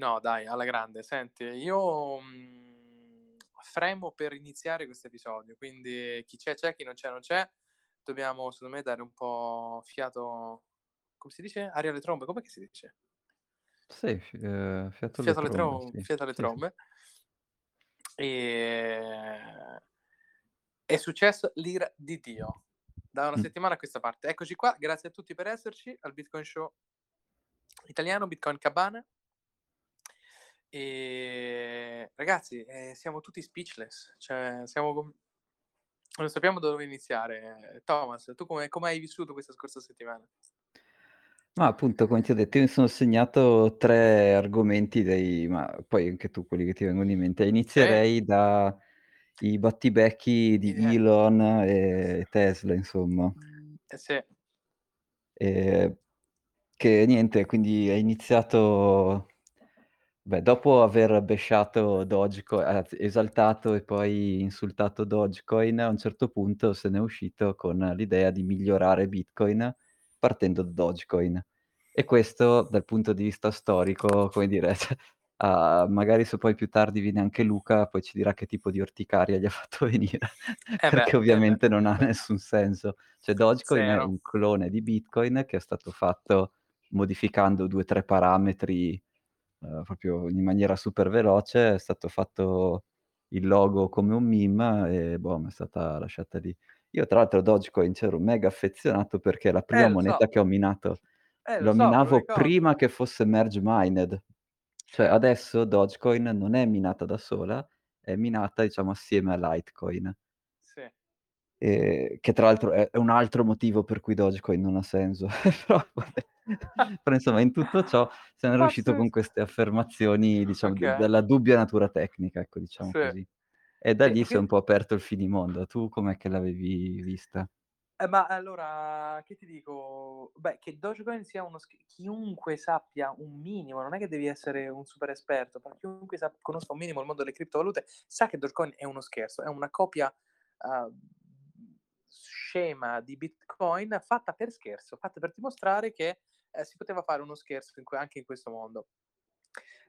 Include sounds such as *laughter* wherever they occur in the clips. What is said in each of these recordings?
No, dai, alla grande. Senti, io mh, fremo per iniziare questo episodio, quindi chi c'è c'è, chi non c'è non c'è. Dobbiamo, secondo me, dare un po' fiato, come si dice? Aria alle trombe, come si dice? Sì, fi ehm, fiato alle Fiato alle, trombe, trom- sì. fiato alle Sì, sì. trombe. E... È successo l'ira di Dio da una Mh. settimana a questa parte. Eccoci qua, grazie a tutti per esserci al Bitcoin Show italiano, Bitcoin Cabana. E ragazzi, eh, siamo tutti speechless, cioè siamo com- non sappiamo da dove iniziare. Thomas, tu come, come hai vissuto questa scorsa settimana? Ma appunto, come ti ho detto, io mi sono segnato 3 argomenti dei ma poi anche tu quelli che ti vengono in mente. Inizierei da i battibecchi di idea. Elon e Tesla, insomma. Eh, sì, Ehm, che niente, quindi è iniziato beh, dopo aver bashato Dogeco anzi esaltato e poi insultato Dogecoin, a un certo punto se n'è uscito con l'idea di migliorare Bitcoin partendo da Dogecoin. E questo dal punto di vista storico, come dire, *laughs* ah, magari se poi più tardi viene anche Luca, poi ci dirà che tipo di orticaria gli ha fatto *laughs* venire, eh perché eh beh, ovviamente non ha nessun senso. Cioè Dogecoin è zero. un clone di Bitcoin che è stato fatto modificando 2, 3 parametri, uhm, proprio in maniera super veloce, è stato fatto il logo come un meme e boh, m'è stata lasciata lì. Io tra l'altro Dogecoin c'ero mega affezionato perché è la prima Eh, lo so, moneta che ho minato. eh, lo Lo so, minavo prima che fosse merge mined. Cioè adesso Dogecoin non è minata da sola, è minata diciamo assieme a Litecoin. sì. Ehm, che tra l'altro è è un altro motivo per cui Dogecoin non ha senso. *laughs* Però vabbè. *laughs* Però insomma in tutto ciò se n'è riuscito con queste affermazioni diciamo d Ok, dalla dubbia natura tecnica, ecco, diciamo sì. così. E da E, lì e si è un quindi, po' aperto il finimondo. Tu com'è che l'avevi vista? Eh, ma allora, che ti dico? Beh, che Dogecoin sia uno sch- chiunque sappia un minimo, non è che devi essere un super esperto, ma chiunque sa- conosca un minimo il mondo delle criptovalute sa che Dogecoin è uno scherzo, è una copia uh, scema di Bitcoin fatta per scherzo, fatta per dimostrare che eh, si poteva fare uno scherzo in que- anche in questo mondo.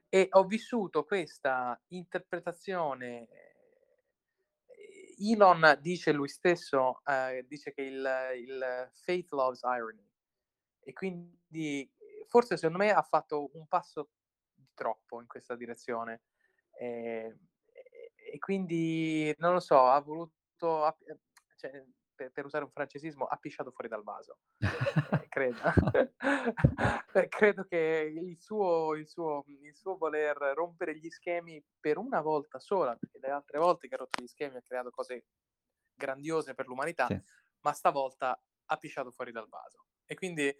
E ho vissuto questa interpretazione. eh, Elon dice lui stesso, eh, dice che il, il faith loves irony. E quindi forse secondo me ha fatto un passo di troppo in questa direzione. E, e quindi non lo so, ha voluto, cioè, per, per usare un francesismo, ha pisciato fuori dal vaso. Eh, credo. *laughs* *laughs* Eh, credo che il suo, il, suo, il suo voler rompere gli schemi per una volta sola, perché le altre volte che ha rotto gli schemi ha creato cose grandiose per l'umanità, Sì. ma stavolta ha pisciato fuori dal vaso. E quindi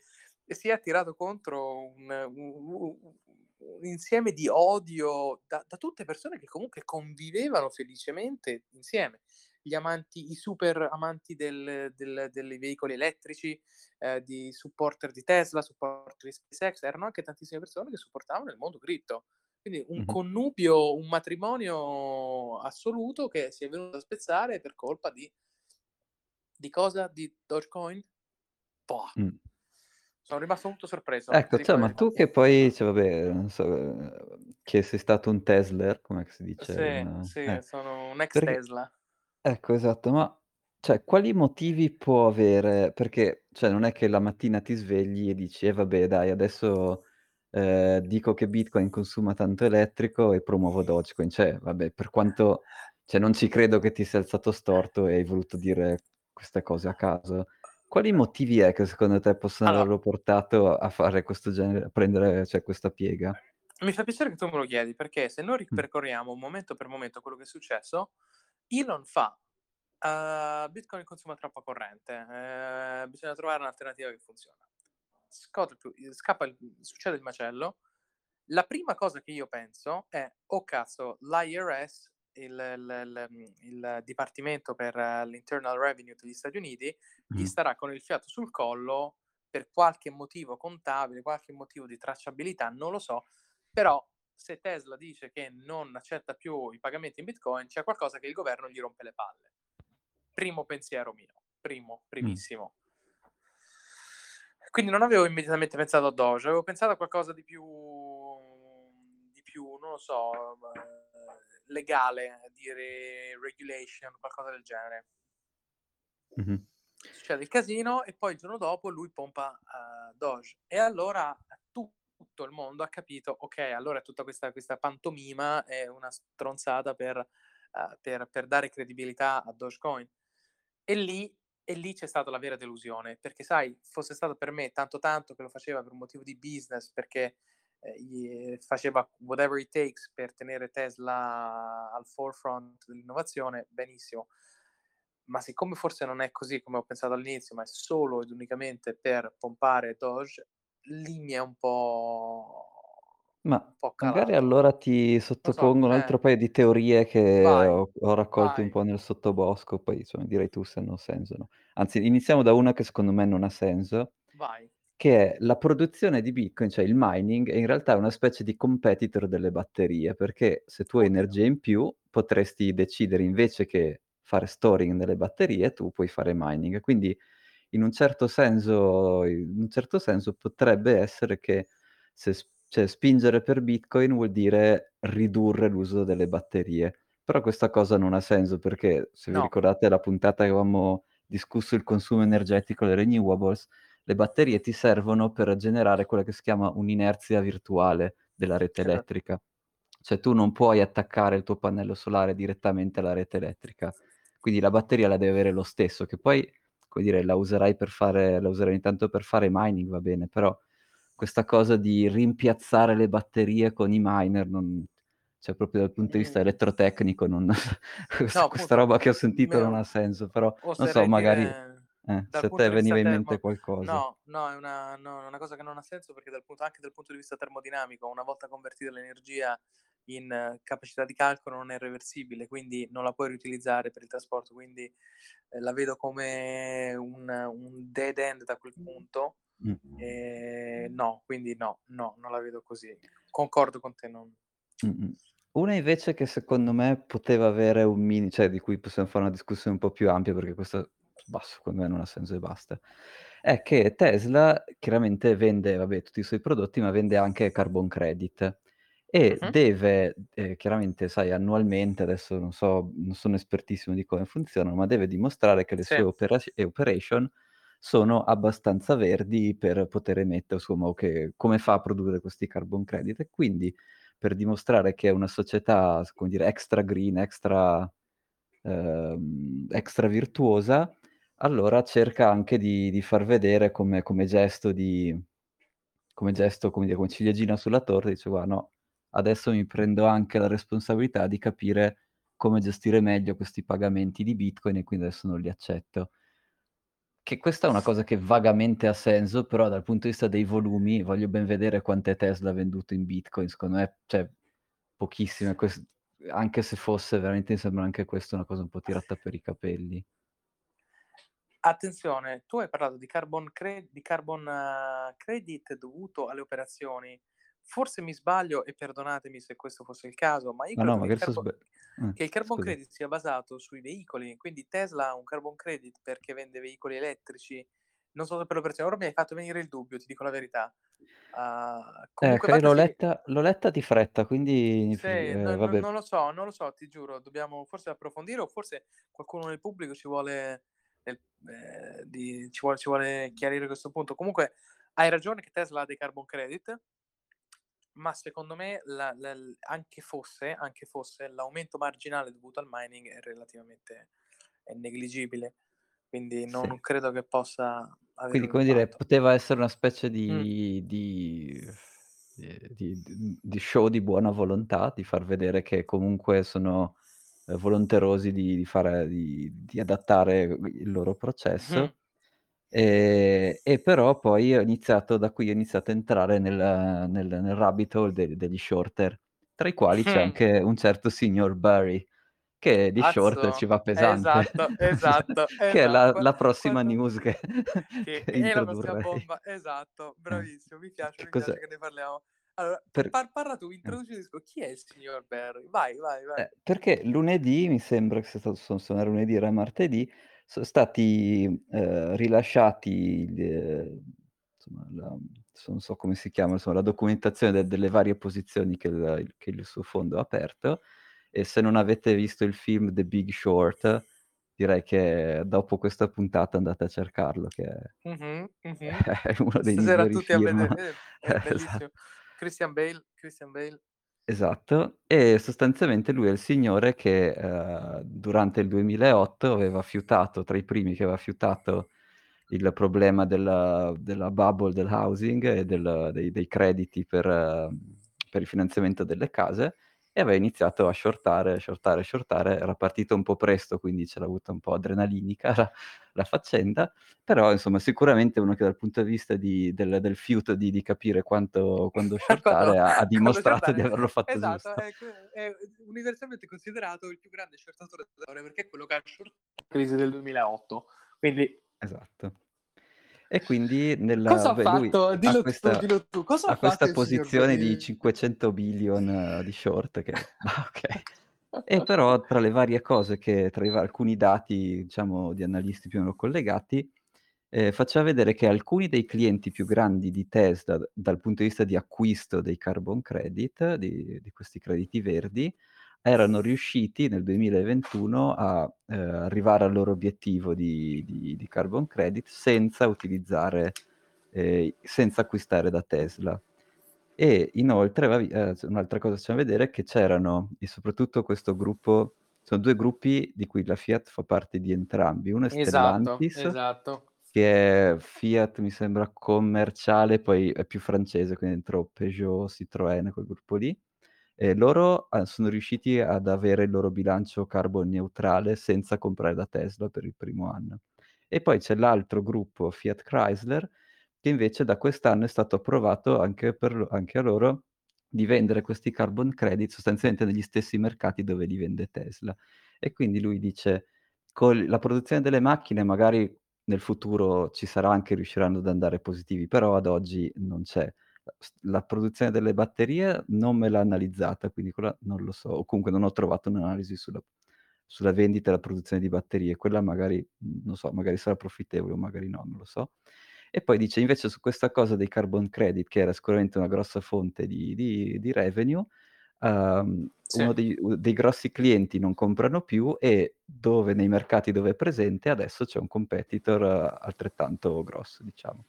si è tirato contro un, un, un insieme di odio da, da tutte persone che comunque convivevano felicemente insieme gli amanti, i super amanti del, del, dei veicoli elettrici, eh, di supporter di Tesla, supporter di SpaceX, erano anche tantissime persone che supportavano il mondo cripto. Quindi un Mh-mh. connubio, un matrimonio assoluto che si è venuto a spezzare per colpa di, di cosa? Di Dogecoin? Boh. Mh. Sono rimasto molto sorpreso, Ecco, cioè, ma tu che poi cioè vabbè, non so, che sei stato un Tesler, com'è che si dice Sì, in sì, eh, sono un ex perché Tesla. Ecco, esatto, ma cioè quali motivi può avere perché, cioè, non è che la mattina ti svegli e dici: "Eh vabbè dai adesso, ehm, dico che Bitcoin consuma tanto elettrico e promuovo Dogecoin." Cioè, vabbè, per quanto cioè non ci credo che ti sia alzato storto e hai voluto dire queste cose a caso. Quali motivi è che secondo te possono Allora, averlo portato a fare questo genere a prendere, cioè, questa piega? mi fa piacere che tu me lo chiedi, perché se noi Mh, ripercorriamo momento per momento quello che è successo, Elon fa Uh, Bitcoin consuma troppa corrente, eh, bisogna trovare un'alternativa che funziona. Scopre il- scappa il, succede il macello. La prima cosa che io penso è, oh cazzo, l'IRS, il, il- il- Dipartimento per eh, l'Internal Revenue degli Stati Uniti, gli mh. starà con il fiato sul collo per qualche motivo contabile, qualche motivo di tracciabilità, non lo so, però se Tesla dice che non accetta più i pagamenti in Bitcoin, c'è qualcosa che il governo gli rompe le palle primo pensiero mio, primo, Mh. primissimo. Quindi non avevo immediatamente pensato a Doge, avevo pensato a qualcosa di più, di non lo so, ehm, legale, dire regulation, qualcosa del genere. Mh-mh. Succede il casino e poi il giorno dopo lui pompa, uhm, Doge. E allora tutto il mondo ha capito: okay, allora tutta questa questa pantomima è una stronzata per uhm, per per dare credibilità a Dogecoin. E lì e lì c'è stata la vera delusione, perché sai, fosse stato per me tanto tanto che lo faceva per un motivo di business, perché, gli faceva whatever it takes per tenere Tesla al forefront dell'innovazione, benissimo. Ma siccome forse non è così come ho pensato all'inizio, ma è solo ed unicamente per pompare Doge, lì mi è un po' Ma un po' magari calato. allora ti Non so, sottopongo un eh. altro paio di teorie che Vai, ho ho raccolto un vai. po' nel sottobosco, poi insomma dirai tu se hanno senso no. Anzi, iniziamo da una che secondo me non ha senso, Vai. che è la produzione di Bitcoin, cioè il mining, è in realtà una specie di competitor delle batterie, perché se tu hai Oddio. energia in più, potresti decidere invece che fare storing nelle batterie, tu puoi fare mining. Quindi in un certo senso in un certo senso potrebbe essere che se cioè spingere per Bitcoin vuol dire ridurre l'uso delle batterie. Però questa cosa non ha senso perché, se vi No. ricordate la puntata che avevamo discusso il consumo energetico delle renewables, le batterie ti servono per generare quella che si chiama un'inerzia virtuale della rete Esa elettrica. Cioè tu non puoi attaccare il tuo pannello solare direttamente alla rete elettrica, quindi la batteria la deve avere lo stesso, che poi, come dire, la userai per fare la userai intanto per fare mining, va bene, però questa cosa di rimpiazzare le batterie con i miner non cioè proprio dal punto di vista Mh. elettrotecnico non *laughs* No, questa appunto, roba che ho sentito non ha senso, però non so, magari dire eh, se a te veniva in mente termo qualcosa. no, no, è una no, una cosa che non ha senso perché dal punto anche dal punto di vista termodinamico, una volta convertita l'energia in capacità di calcolo non è reversibile, quindi non la puoi riutilizzare per il trasporto, quindi, ehm, la vedo come un un dead end da quel punto. Mh. Ehm, no, quindi no, no, non la vedo così. Concordo con te, non. Una invece che secondo me poteva avere un mini cioè di cui possiamo fare una discussione un po' più ampia perché questa bah, secondo me non ha senso e basta, è che Tesla chiaramente vende, vabbè, tutti i suoi prodotti, ma vende anche carbon credit e Mh-mh. deve, ehm, chiaramente sai annualmente, adesso non so, non sono espertissimo di come funzionano, ma deve dimostrare che le Sì. sue operac operation sono abbastanza verdi per poter emettere insomma o che come fa a produrre questi carbon credit. E quindi per dimostrare che è una società, come dire, extra green, extra ehm, extra virtuosa, allora cerca anche di di far vedere come come gesto di come gesto, come dire, come ciliegina sulla torta, dice: "Guarda, no, adesso mi prendo anche la responsabilità di capire come gestire meglio questi pagamenti di Bitcoin e quindi adesso non li accetto." Che questa è una cosa che vagamente ha senso, però dal punto di vista dei volumi voglio ben vedere quante Tesla ha venduto in Bitcoin, secondo me, cioè pochissime, ques anche se fosse veramente mi sembra anche questa una cosa un po' tirata per i capelli. Attenzione, tu hai parlato di carbon cre di carbon credit dovuto alle operazioni. Forse mi sbaglio e perdonatemi se questo fosse il caso, ma io No, no, credo che il magari sto carbo sba eh, che il carbon scusa. credit sia basato sui veicoli, quindi Tesla ha un carbon credit perché vende veicoli elettrici. Non so se per l'operazione ora mi hai fatto venire il dubbio, ti dico la verità. Eh, comunque vada l'ho sì letta l'ho letta di fretta, quindi sì, no ehm, no non lo so, non lo so, ti giuro, dobbiamo forse approfondire o forse qualcuno nel pubblico ci vuole nel ehm, di ci vuole ci vuole chiarire questo punto. Comunque hai ragione che Tesla ha dei carbon credit ma secondo me la la anche fosse anche fosse, l'aumento marginale dovuto al mining è relativamente è negligibile, quindi Sì. non credo che possa Quindi, come dire, poteva essere una specie di di ehm, di d di show di buona volontà, di far vedere che comunque sono, ehm, volenterosi di di fare di di adattare il loro Mh-mh. processo. Ehm, e però poi ho iniziato da qui ho iniziato a entrare nel nel nel rabbit hole de degli shorter, tra i quali c'è Mh. anche un certo signor Burry, che di short ci Azzo, va pesante, esatto, esatto, *laughs* che è la qua la prossima quando news che che che è la prossima introdurrei. bomba, esatto, Eh. bravissimo, mi piace, Che mi cos'è? piace che ne parliamo. Allora, Per par parla tu, eh. introduci disco chi è il signor Burry? Vai, vai, vai. Eh, perché lunedì, mi sembra che sia stato son se non era lunedì era martedì, son stati, ehm, rilasciati il insomma la non so come si chiama, insomma la documentazione de delle varie posizioni che il che il suo fondo ha aperto e se non avete visto il film The Big Short, direi che dopo questa puntata andate a cercarlo che è Mh-mh, mh-mh. *laughs* è uno dei Stasera migliori tutti a film vedere eh, è *laughs* esa bellissimo. Christian Bale Christian Bale. Esatto, e sostanzialmente lui è il signore che, ehm, durante il 2008 aveva fiutato tra i primi che aveva fiutato il problema della della bubble del housing e del dei dei crediti per per il finanziamento delle case e aveva iniziato a shortare, shortare, shortare. Era partito un po' presto, quindi ce l'ha avuta un po' adrenalinica la la faccenda, però insomma sicuramente uno che dal punto di vista di del del fiuto di di capire quanto quando *laughs* Quando shortare ha ha *laughs* dimostrato di averlo fatto esatto, giusto. è que è universalmente considerato il più grande shortatore della storia, perché è quello che ha shortato la crisi del 2008. Quindi Esatto. E quindi Cosa nel ha fatto? Dillo tu, questa dillo tu. Cosa ha questa posizione di Bale? 500 billion di short che *laughs* ah, okay. E *laughs* però tra le varie cose che tra alcuni dati, diciamo, di analisti più o meno collegati, ehm, faceva vedere che alcuni dei clienti più grandi di Tesla, dal punto di vista di acquisto dei carbon credit, di di questi crediti verdi, erano riusciti nel 2021 a, ehm, arrivare al loro obiettivo di di di carbon credit senza utilizzare ehm, senza acquistare da Tesla. E inoltre s un'altra cosa faceva vedere che c'erano e soprattutto questo gruppo sono 2 gruppi di cui la Fiat fa parte di entrambi. Uno è Esatto, Stellantis, esatto. che è Fiat mi sembra commerciale, poi è più francese, quindi dentro Peugeot, Citroën, quel gruppo lì. E loro, uhm, sono riusciti ad avere il loro bilancio carbon neutrale senza comprare da Tesla per il primo anno. E poi c'è l'altro gruppo, Fiat Chrysler, che invece da quest'anno è stato approvato anche per anche a loro di vendere questi carbon credit sostanzialmente negli stessi mercati dove li vende Tesla. E quindi lui dice: "Con la produzione delle macchine magari nel futuro ci sarà anche riusciranno ad andare positivi, però ad oggi non c'è. La produzione delle batterie non me l'ha analizzata, quindi quella non lo so, o comunque non ho trovato un'analisi sulla sulla vendita e la produzione di batterie. Quella magari, mhmm, non so, magari sarà profittevole o magari no, non lo so." E poi dice invece su questa cosa dei carbon credit, che era sicuramente una grossa fonte di di di revenue, uhm, Sì. uno dei dei grossi clienti non comprano più e dove nei mercati dove è presente adesso c'è un competitor altrettanto grosso, diciamo.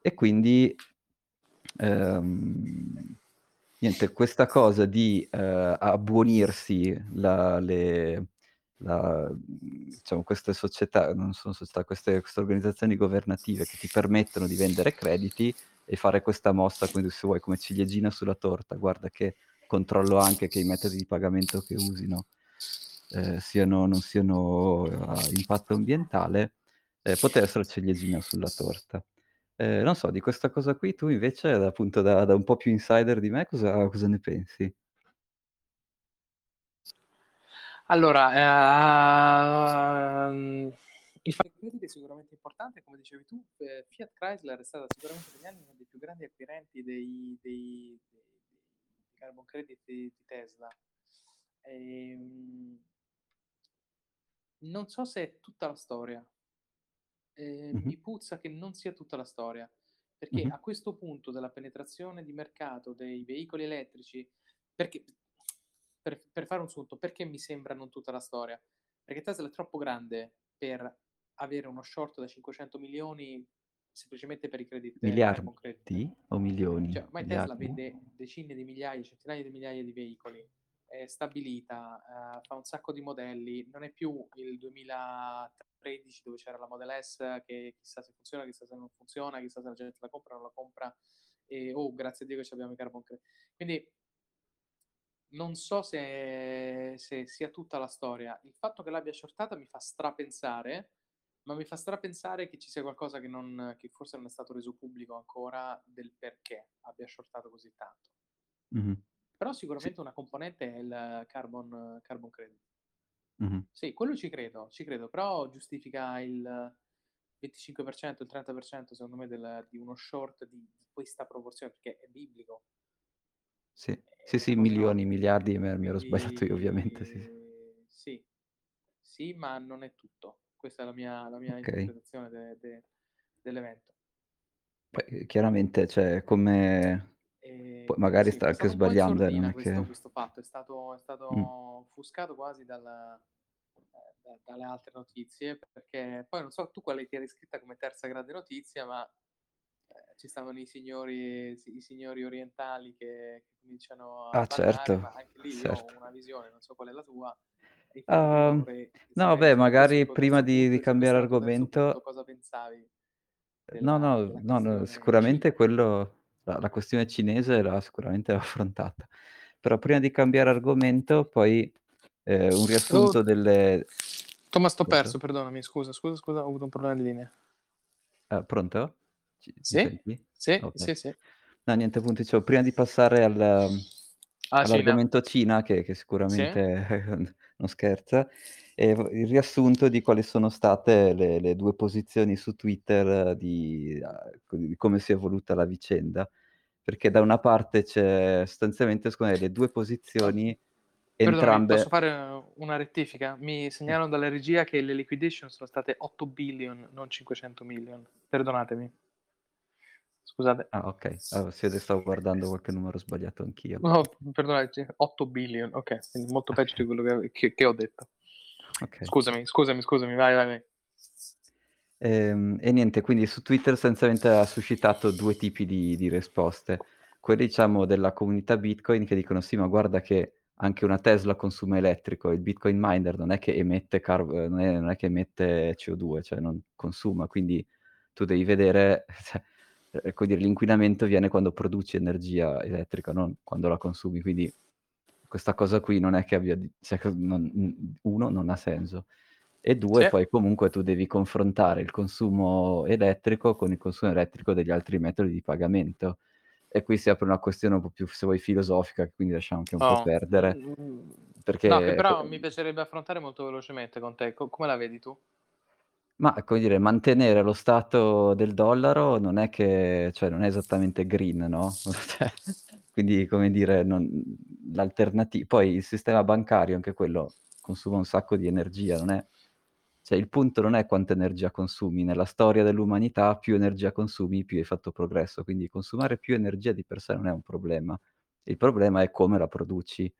E quindi, ehm, niente, questa cosa di, ehm, abbonirsi la le la diciamo queste società non sono società, queste queste organizzazioni governative che ti permettono di vendere crediti e fare questa mossa, quindi se vuoi come ciliegina sulla torta: "Guarda che controllo anche che i metodi di pagamento che usino, ehm, siano non siano a impatto ambientale", ehm, poteva essere ciliegina sulla torta. Ehm, non so, di questa cosa qui tu invece, appunto da da un po' più insider di me, cosa cosa ne pensi? Allora, ehm, il fa è sicuramente importante, come dicevi tu, ehm, Fiat Chrysler è stata sicuramente negli anni uno dei più grandi acquirenti dei dei dei dei carbon credit di di Tesla. Ehm non so se è tutta la storia. Ehm, Mh-mh. mi puzza che non sia tutta la storia, perché Mh-mh. a questo punto della penetrazione di mercato dei veicoli elettrici perché per per fare un sunto, perché mi sembra non tutta la storia? Perché Tesla è troppo grande per avere uno short da 500.000.000 semplicemente per i credit carbon credit. Miliardi o milioni? Cioè, ormai Tesla Miliardi? vende decine di migliaia, centinaia di migliaia di veicoli, è stabilita, uhm, fa un sacco di modelli, non è più il 2013 dove c'era la Model S che chissà se funziona, chissà se non funziona, chissà se la gente la compra o non la compra e: "Oh, grazie a Dio che c'abbiamo i carbon cre" quindi non so se se sia tutta la storia. Il fatto che l'abbia shortata mi fa strapensare, ma mi fa strapensare che ci sia qualcosa che non che forse non è stato reso pubblico ancora del perché abbia shortato così tanto. Mh-mh. Però Sì. sicuramente una componente è il carbon carbon credit. Mh-mh. Sì, quello ci credo, ci credo, però giustifica il 25%, il 30% secondo me del di uno short di di questa proporzione, perché è biblico. Sì. Sì, una sì, cosa milioni, miliardi me mi ero sbagliato io ovviamente, sì, sì. Quindi sì. Sì, ma non è tutto. Questa è la mia la mia Okay. interpretazione de de dell'evento. Poi chiaramente, cioè come poi Ehm, magari sì, sta anche sbagliando, eh, non è questo che questo fatto, è stato è stato Mh. offuscato quasi dalla ehm, da dalle altre notizie, perché poi non so tu quale ti eri iscritta come terza grande notizia, ma, ehm, ci stavano i signori si i signori orientali che che cominciano a Ah parlare, certo, ma anche lì io ho certo. una visione, non so qual è la tua, e Uhm, vorrei no vabbè, magari prima di di cambiare terzo punto argomento cosa pensavi No, della no, no, no, questione sicuramente quello la la questione cinese l'ha sicuramente *laughs* affrontata. Però prima di cambiare argomento poi, ehm, un Oh riassunto delle Thomas t'ho pronto? perso, perdonami, scusa, scusa, scusa, ho avuto un problema di linea. Ah, pronto? Ci Sì, sì, Okay. sì, sì. No niente, appunto dicevo, prima di passare al Ah, Cina. all'argomento Cina, che che Sì. sicuramente *laughs* non scherza, ehm, il riassunto di quali sono state le le 2 posizioni su Twitter di a di come si è evoluta la vicenda. Perché da una parte c'è sostanzialmente secondo me le 2 Oh, posizioni, perdonami, posso entrambe fare una rettifica? Mi segnalano dalla regia che le liquidation sono state 8 billion, non 500 million. Perdonatemi. Scusate. Ah okay, allora sì, stavo guardando qualche numero sbagliato anch'io. No, perdonate, 8 billion, okay, quindi molto peggio di quello che che che ho detto. Okay. Scusami, scusami, scusami, vai, vai, vai. Ehm, e niente, quindi su Twitter sostanzialmente ha suscitato 2 tipi di di risposte. Quelli diciamo della comunità Bitcoin che dicono: "Sì, ma guarda che anche una Tesla consuma elettrico, il Bitcoin miner non è che emette carb ehm, non è non è che emette CO2, cioè non consuma, quindi tu devi vedere *laughs* cioè, come dire, l'inquinamento viene quando produci energia elettrica, non quando la consumi, quindi questa cosa qui non è che abbia cioè non 1 non ha senso, e 2 Sì. poi comunque tu devi confrontare il consumo elettrico con il consumo elettrico degli altri metodi di pagamento. E qui si apre una questione un po' più, se vuoi, filosofica, quindi lasciamo anche un po' Oh, perdere, mhmm, no, che perché però co mi piacerebbe affrontare molto velocemente con te. Co come la vedi tu? Ma, come dire, mantenere lo stato del dollaro non è che cioè non è esattamente green, no, *laughs* cioè quindi come dire, non l'alternati poi il sistema bancario, anche quello, consuma un sacco di energia, non è cioè il punto non è quanta energia consumi, nella storia dell'umanità più energia consumi, più hai fatto progresso, quindi consumare più energia di per sé non è un problema. Il problema è come la produci.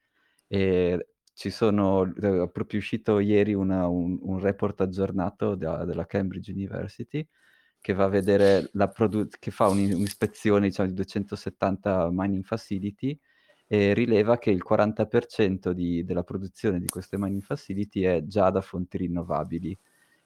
Ehm, ci sono è proprio uscito ieri una un un report aggiornato da della Cambridge University, che va a vedere la produ che fa un'i un'ispezione diciamo di 270 mining facility, e rileva che il 40% di della produzione di queste mining facility è già da fonti rinnovabili.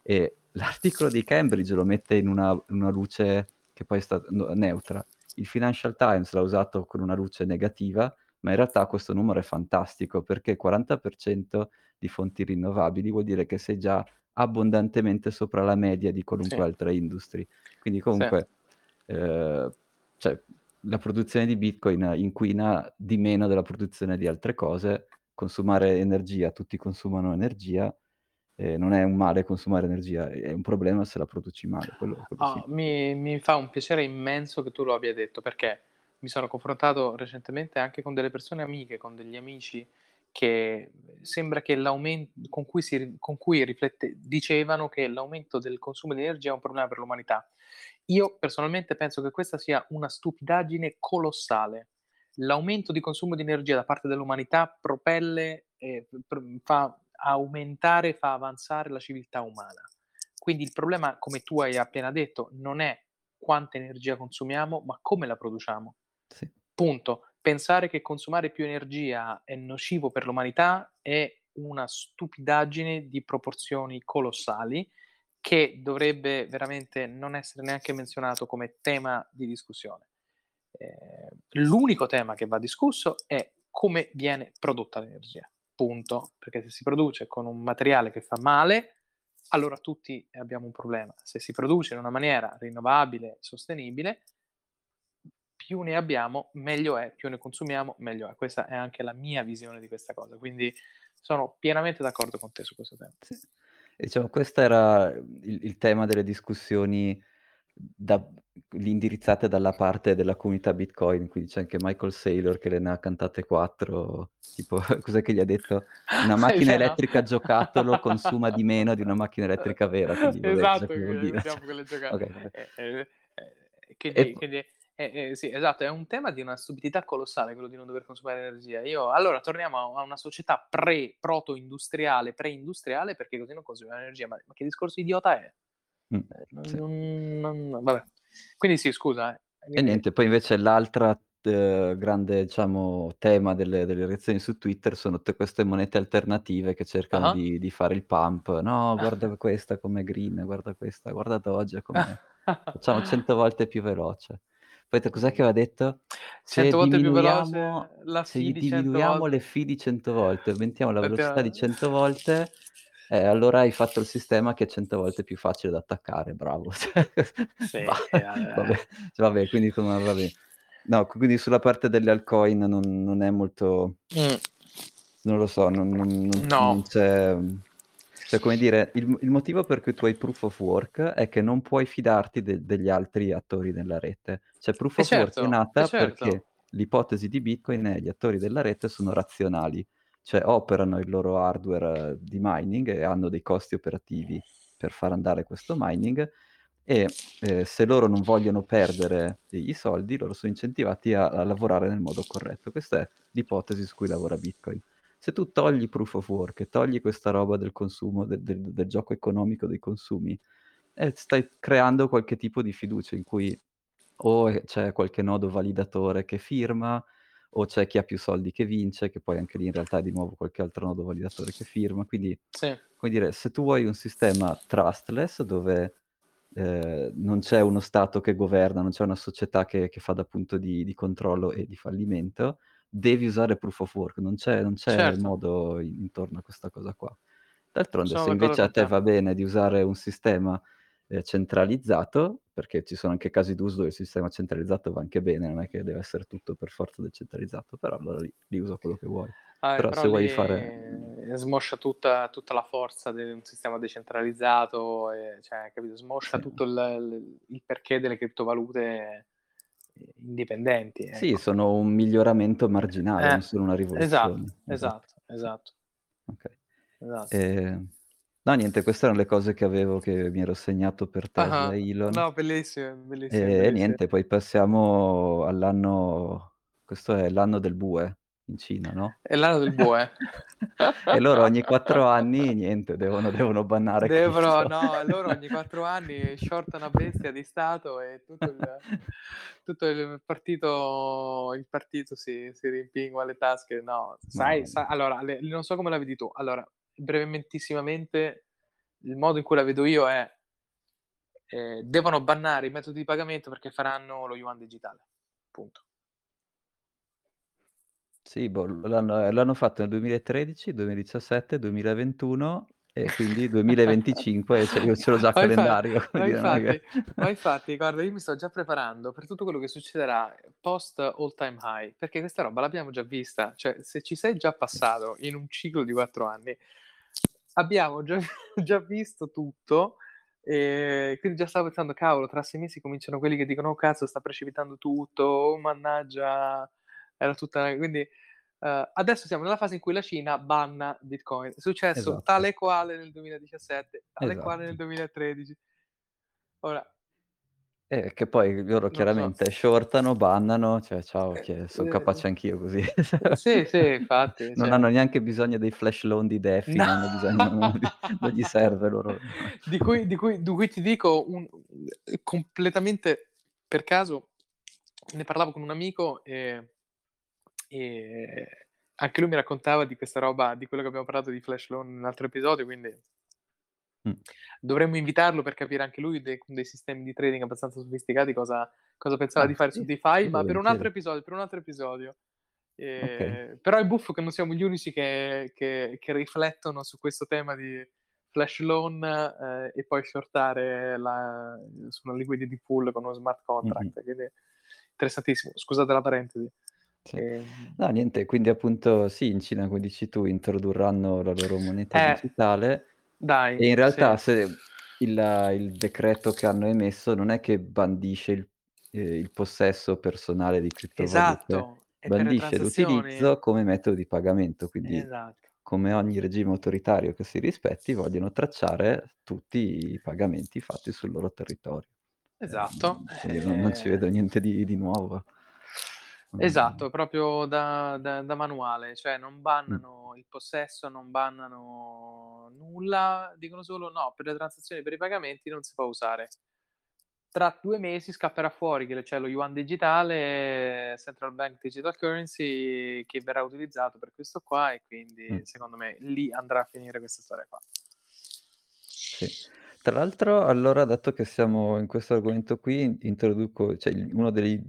E l'articolo di Cambridge lo mette in una una luce che poi è sta no neutra. Il Financial Times l'ha usato con una luce negativa, ma in realtà questo numero è fantastico, perché 40% di fonti rinnovabili vuol dire che sei già abbondantemente sopra la media di qualunque Sì. altra industry. Quindi Sì. comunque, ehm, cioè la produzione di Bitcoin inquina di meno della produzione di altre cose. Consumare energia, tutti consumano energia, e non è un male consumare energia, è un problema se la produci male, quello quello sì. Ah, mi mi fa un piacere immenso che tu lo abbia detto, perché mi sono confrontato recentemente anche con delle persone amiche, con degli amici che sembra che l'aumen con cui si con cui riflette dicevano che l'aumento del consumo di energia è un problema per l'umanità. Io personalmente penso che questa sia una stupidaggine colossale. L'aumento di consumo di energia da parte dell'umanità propelle e pr fa aumentare, fa avanzare la civiltà umana. Quindi il problema, come tu hai appena detto, non è quanta energia consumiamo, ma come la produciamo. Sì. Punto. Pensare che consumare più energia è nocivo per l'umanità è una stupidaggine di proporzioni colossali, che dovrebbe veramente non essere neanche menzionato come tema di discussione. Ehm, l'unico tema che va discusso è come viene prodotta l'energia, punto. Perché se si produce con un materiale che fa male, allora tutti abbiamo un problema. Se si produce in una maniera rinnovabile, sostenibile più ne abbiamo meglio è, più ne consumiamo meglio è. Questa è anche la mia visione di questa cosa, quindi sono pienamente d'accordo con te su questo tema. Sì. Diciamo questo era il il tema delle discussioni da indirizzate dalla parte della comunità Bitcoin, quindi c'è anche Michael Saylor che ne ha cantate 4, tipo *laughs* cos'è che gli ha detto: "Una *laughs* macchina elettrica giocattolo consuma di meno di una macchina elettrica vera", quindi vabbè Esatto, vuol che cioè quelle gioca okay, vabbè. e e ehm, E quindi eh, eh, sì, esatto, è un tema di una stupidità colossale quello di non dover consumare energia. Io allora torniamo a a una società pre proto-industriale, pre-industriale, perché così non consumiamo energia. Ma ma che discorso idiota è? Mh, Eh, non sì. non non vabbè. Quindi sì, scusa, eh. E niente, poi invece l'altra, uhm, grande, diciamo, tema delle delle reazioni su Twitter sono tutte queste monete alternative che cercano Ah-ah. di di fare il pump: "No, *laughs* guarda questa com'è green, guarda questa, guarda Doge come *laughs* facciamo 100 volte più veloce." T cos'è che aveva detto? 100 "Se volte più veloce la se fi di 100 diminuiamo le volte. fi di 100 volte, aumentiamo la velocità di Effettiva 100 volte, eh, allora hai fatto il sistema che è 100 volte più facile da attaccare, bravo." *laughs* Cioè, Sì, vabbè, vabbè. cioè vabbè, quindi come vabbè. No, quindi sulla parte delle altcoin non non è molto Mh. non lo so, non non non non No. c'è cioè come dire, il il motivo per cui tu hai Proof of Work è che non puoi fidarti de degli altri attori nella rete. Cioè Proof Eh of Work è certo, eh nata perché certo. l'ipotesi di Bitcoin è: gli attori della rete sono razionali, cioè operano il loro hardware di mining e hanno dei costi operativi per far andare questo mining e, ehm, se loro non vogliono perdere degli soldi, loro sono incentivati a a lavorare nel modo corretto. Questa è l'ipotesi su cui lavora Bitcoin. Se tu togli Proof of Work e togli questa roba del consumo, de del del gioco economico dei consumi, eh, stai creando qualche tipo di fiducia in cui o, c'è qualche nodo validatore che firma, o c'è chi ha più soldi che vince, che poi anche lì in realtà è di nuovo qualche altro nodo validatore che firma. Quindi, Sì. come dire, se tu vuoi un sistema trustless dove, ehm, non c'è uno stato che governa, non c'è una società che che fa da punto di di controllo e di fallimento, devi usare Proof of Work, non c'è non c'è Certo. modo in intorno a questa cosa qua. D'altronde Sono se invece a te va bene di usare un sistema, ehm, centralizzato, perché ci sono anche casi d'uso dove il sistema centralizzato va anche bene, non è che deve essere tutto per forza decentralizzato, però allora lì lì usa quello che vuoi. Ah, eh, Però però se vuoi fare smoscia tutta tutta la forza de un sistema decentralizzato e cioè, capito, smoscia Sì. tutto il il perché delle criptovalute indipendenti, Sì, ecco. sono un miglioramento marginale, Eh, non sono una esatto, rivoluzione. Esatto, esatto, sì. esatto. Okay. Esatto. Ehm, no niente, queste eran le cose che avevo che mi ero segnato per Tesla Ah-ah. e Elon. No, bellissime, bellissime, E bellissime. niente, poi passiamo all'anno questo è l'anno del bue in Cina, no? È l'anno del bue. *laughs* E loro ogni 4 anni niente, devono devono bannare Devono no, loro ogni 4 anni shortano a bestia di stato e tutto il *laughs* tutto il partito il partito si si rimpingua le tasche. No, sai Mamma sa mia. allora le non so come la vedi tu. Allora, brevementissimamente, il modo in cui la vedo io è ehm, devono bannare i metodi di pagamento perché faranno lo yuan digitale. Punto. Sì, boh, l'hanno ehm, l'hanno fatto nel 2013, 2017, 2021 e quindi 2025 cioè io ce l'ho già a Ma calendario, *laughs* ma non è infatti ma infatti guarda, io mi sto già preparando per tutto quello che succederà post all time high, perché questa roba l'abbiamo già vista. Cioè, se ci sei già passato in un ciclo di 4 anni, abbiamo già *laughs* già visto tutto, ehm, quindi già stavo pensando: "Cavolo, tra 6 mesi cominciano quelli che dicono: 'Oh cazzo, sta precipitando tutto, oh mannaggia, era tutta' una' quindi, uhm, adesso siamo nella fase in cui la Cina banna Bitcoin. È successo Esatto. tale e quale nel 2017, tale e quale nel Esatto. 2013. Ora Eh, che poi loro lo so. chiaramente shortano, bannano, cioè ciao, Eh, che son ehm, capace anch'io così. sì, sì, infatti, *laughs* Non hanno cioè neanche bisogno dei flash loan di DeFi, No. non hanno bisogno *laughs* non gli serve loro Di cui di cui di cui ti dico un completamente per caso, ne parlavo con un amico, ehm, e anche lui mi raccontava di questa roba, di quello che abbiamo parlato di flash loan in un altro episodio, quindi Mh. dovremmo invitarlo per capire anche lui de con dei sistemi di trading abbastanza sofisticati cosa cosa pensava Ah, di fare su sì, DeFi, sì ma per un altro episodio per un altro episodio. Okay. Ehm, però è buffo che non siamo gli unici che che che riflettono su questo tema di flash loan, ehm, e poi shortare la su una liquidity pool con uno smart contract, quindi interessantissimo. Scusate la parentesi. Sì. Ehm No niente, quindi appunto sì, in Cina come dici tu introdurranno la loro moneta Eh, digitale dai, e in realtà sì. se il il decreto che hanno emesso non è che bandisce il ehm, il possesso personale di criptovalute, Esatto, e per le bandisce transazioni l'utilizzo come metodo di pagamento, quindi Esatto. come ogni regime autoritario che si rispetti vogliono tracciare tutti i pagamenti fatti sul loro territorio. Esatto. Eh, non, non, ci vedo eh niente di, di nuovo. Esatto, proprio da, da, da, manuale, cioè non bannano il possesso, non bannano nulla, dicono solo no, per le transazioni, per i pagamenti non si può usare. Tra due mesi scapperà fuori che c'è lo yuan digitale, Central Bank Digital Currency, che verrà utilizzato per questo qua e quindi Mh. secondo me lì andrà a finire questa storia qua. Sì. Tra l'altro, allora, dato che siamo in questo argomento qui, introduco, cioè uno dei,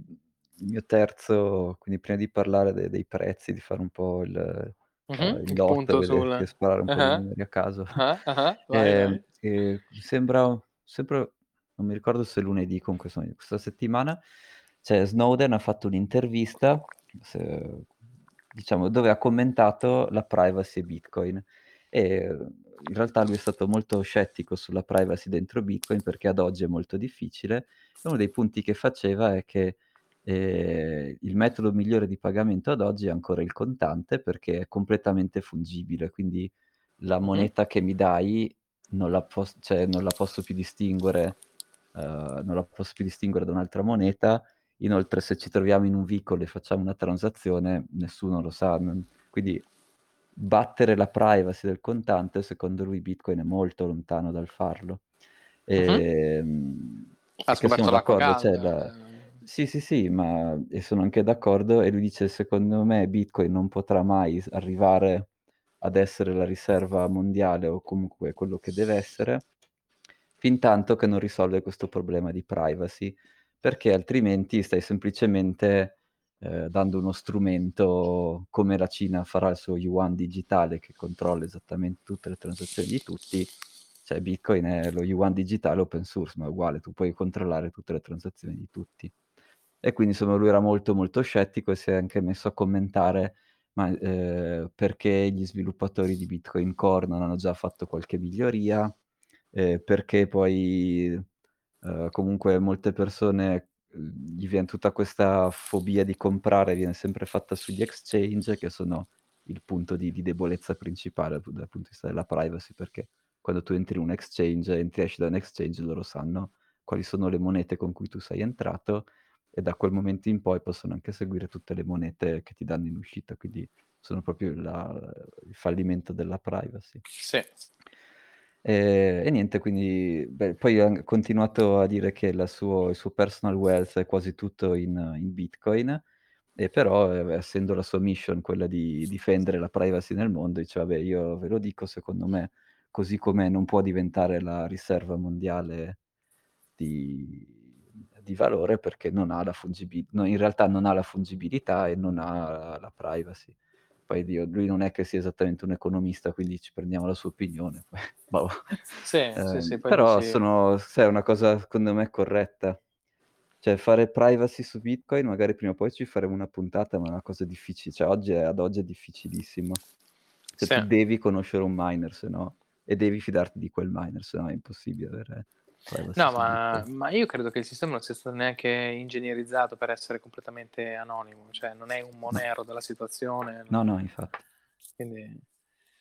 il mio terzo, quindi prima di parlare de, dei prezzi, di fare un po' il, uh, il il lotto, punto vedere, sul sparare un po' di ah-ah, numeri a caso, ah-ah, ah-ah, vai, eh, vai. eh, sembra, sempre, non mi ricordo se lunedì, comunque questa settimana, cioè Snowden ha fatto un'intervista, se, diciamo, dove ha commentato la privacy e Bitcoin. E in realtà lui è stato molto scettico sulla privacy dentro Bitcoin perché ad oggi è molto difficile. E uno dei punti che faceva è che eh, il metodo migliore di pagamento ad oggi è ancora il contante perché è completamente fungibile, quindi la moneta che mi dai non la, pos- cioè, non la posso più distinguere, uh, non la posso più distinguere da un'altra moneta. Inoltre, se ci troviamo in un vicolo e facciamo una transazione, nessuno lo sa. Non... Quindi battere la privacy del contante, secondo lui Bitcoin è molto lontano dal farlo. E, Mh-mh. Ha e scoperto l'acqua d'accordo, cioè, la... Sì, sì, sì, ma e sono anche d'accordo e lui dice secondo me Bitcoin non potrà mai arrivare ad essere la riserva mondiale o comunque quello che deve essere fin tanto che non risolve questo problema di privacy, perché altrimenti stai semplicemente eh, dando uno strumento come la Cina farà il suo yuan digitale che controlla esattamente tutte le transazioni di tutti, cioè Bitcoin è lo yuan digitale open source, ma è uguale, tu puoi controllare tutte le transazioni di tutti. E quindi insomma lui era molto molto scettico e si è anche messo a commentare ma, eh, perché gli sviluppatori di Bitcoin Core non hanno già fatto qualche miglioria, eh, perché poi eh, comunque molte persone gli viene tutta questa fobia di comprare, viene sempre fatta sugli exchange che sono il punto di, di debolezza principale dal punto di vista della privacy, perché quando tu entri in un exchange, entri esci da un exchange, loro sanno quali sono le monete con cui tu sei entrato e da quel momento in poi possono anche seguire tutte le monete che ti danno in uscita, quindi sono proprio la, il fallimento della privacy. Sì. E, e niente, quindi beh, poi ha continuato a dire che suo, il suo personal wealth è quasi tutto in, in Bitcoin, e però eh, essendo la sua mission quella di difendere la privacy nel mondo, dice vabbè io ve lo dico, secondo me così com'è non può diventare la riserva mondiale di, di valore perché non ha la fungibilità, in realtà non ha la fungibilità e non ha la privacy poi Dio, lui non è che sia esattamente un economista, quindi ci prendiamo la sua opinione. *laughs* boh. sì, eh, sì, sì, però sì. sono, è una cosa secondo me corretta. Cioè fare privacy su Bitcoin, magari prima o poi ci faremo una puntata, ma è una cosa difficile. Cioè oggi è, ad oggi è difficilissimo. Cioè sì. tu devi conoscere un miner, se no, e devi fidarti di quel miner, se no è impossibile avere No, ma, ma, io credo che il sistema non sia stato neanche ingegnerizzato per essere completamente anonimo, cioè non è un monero della situazione. No, no, infatti. Quindi,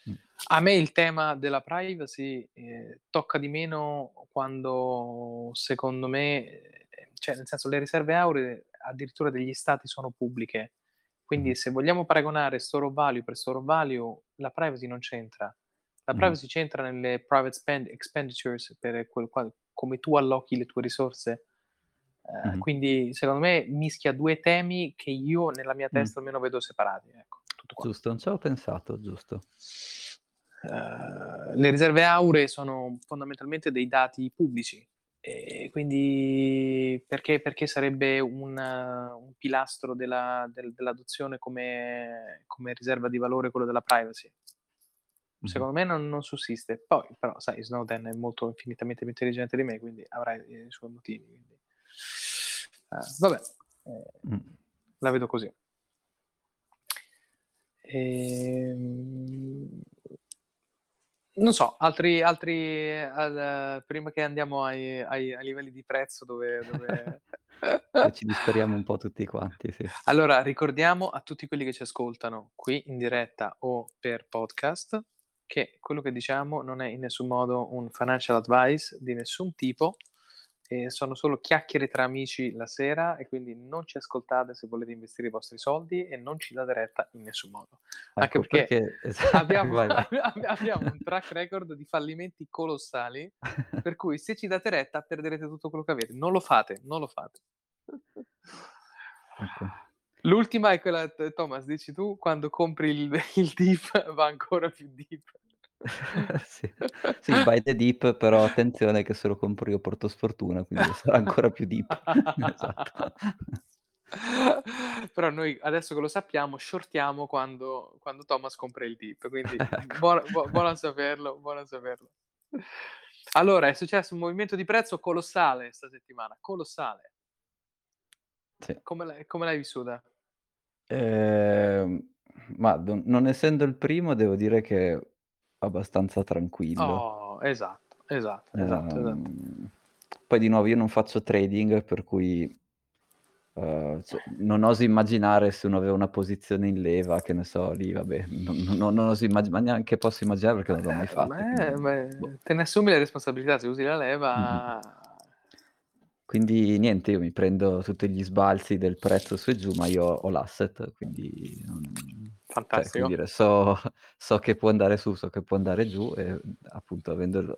mm. a me il tema della privacy eh, tocca di meno quando, secondo me, cioè nel senso le riserve auree addirittura degli stati sono pubbliche, quindi mm. se vogliamo paragonare store value per store value, la privacy non c'entra. La privacy mm. c'entra nelle private spend expenditures per quel, come tu allochi le tue risorse. Uh, mm-hmm. Quindi, secondo me, mischia due temi che io nella mia testa mm. almeno vedo separati. Ecco, giusto, non ci avevo pensato, giusto. Uh, le riserve auree sono fondamentalmente dei dati pubblici, quindi perché, perché sarebbe un, un pilastro della, del, dell'adozione come, come riserva di valore quello della privacy? Secondo me non, non, sussiste. Poi, però, sai, Snowden è molto infinitamente più intelligente di me, quindi avrà i, i suoi motivi. Quindi... Uh, vabbè, eh, mm. la vedo così. E... Ehm, non so, altri, altri al, prima che andiamo ai, ai, ai, livelli di prezzo dove... dove... *laughs* ci disperiamo un po' tutti quanti. Sì. Allora, ricordiamo a tutti quelli che ci ascoltano qui in diretta o per podcast che quello che diciamo non è in nessun modo un financial advice di nessun tipo e sono solo chiacchiere tra amici la sera e quindi non ci ascoltate se volete investire i vostri soldi e non ci date retta in nessun modo. Anche Ecco, perché perché *laughs* esa abbiamo, vai, vai. *laughs* abbi- abbiamo un track record di fallimenti colossali, per cui se ci date retta perderete tutto quello che avete. Non lo fate, non lo fate. Ecco. L'ultima è quella, Thomas, dici tu, quando compri il, *laughs* il deep va ancora più deep. *laughs* Sì. *laughs* Sì, buy the dip, però attenzione che se lo compro io porto sfortuna, quindi sarà ancora più deep. *laughs* Esatto. Però noi adesso che lo sappiamo, shortiamo quando, quando Thomas compra il dip, quindi Ecco. buono, bu- buono a saperlo, buono a saperlo. Allora, è successo un movimento di prezzo colossale questa settimana, colossale. Sì. Come l'hai, come l'hai vissuta? Ehm, ma non essendo il primo devo dire che abbastanza tranquillo. Oh, esatto, esatto, esatto, esatto. Ehm, poi di nuovo io non faccio trading, per cui, uhm, cioè non oso immaginare se uno aveva una posizione in leva, che ne so, lì vabbè, non non non oso immagi ma neanche posso immaginare perché non l'ho mai Eh, fatto, beh, quindi beh, boh. te ne assumi le responsabilità, se usi la leva... Quindi niente, io mi prendo tutti gli sbalzi del prezzo su e giù, ma io ho l'asset, quindi non cioè, Fantastico. dire, so *laughs* so che può andare su, so che può andare giù e, appunto, avendolo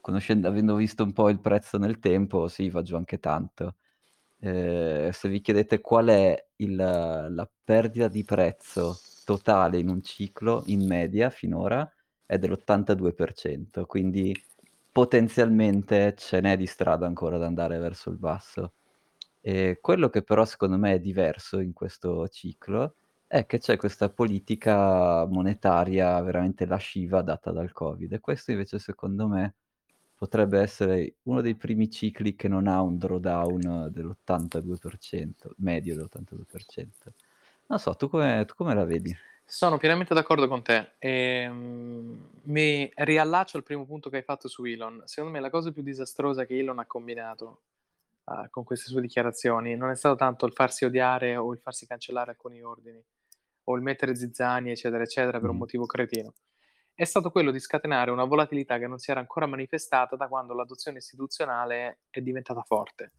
conoscendo avendo visto un po' il prezzo nel tempo, sì, va giù anche tanto. Ehm, se vi chiedete qual è il la perdita di prezzo totale in un ciclo, in media, finora, è dell'82%, quindi potenzialmente ce n'è di strada ancora da andare verso il basso. E quello che però secondo me è diverso in questo ciclo, è che c'è questa politica monetaria veramente lasciva data dal Covid e questo invece secondo me potrebbe essere uno dei primi cicli che non ha un drawdown dell'82%, medio dell'82%. Non so, tu come tu come la vedi? Sono pienamente d'accordo con te. Ehm, mi riallaccio al primo punto che hai fatto su Elon. Secondo me la cosa più disastrosa che Elon ha combinato uh, con queste sue dichiarazioni non è stato tanto il farsi odiare o il farsi cancellare alcuni ordini o il mettere zizzani, eccetera, eccetera, per un motivo cretino. È stato quello di scatenare una volatilità che non si era ancora manifestata da quando l'adozione istituzionale è diventata forte.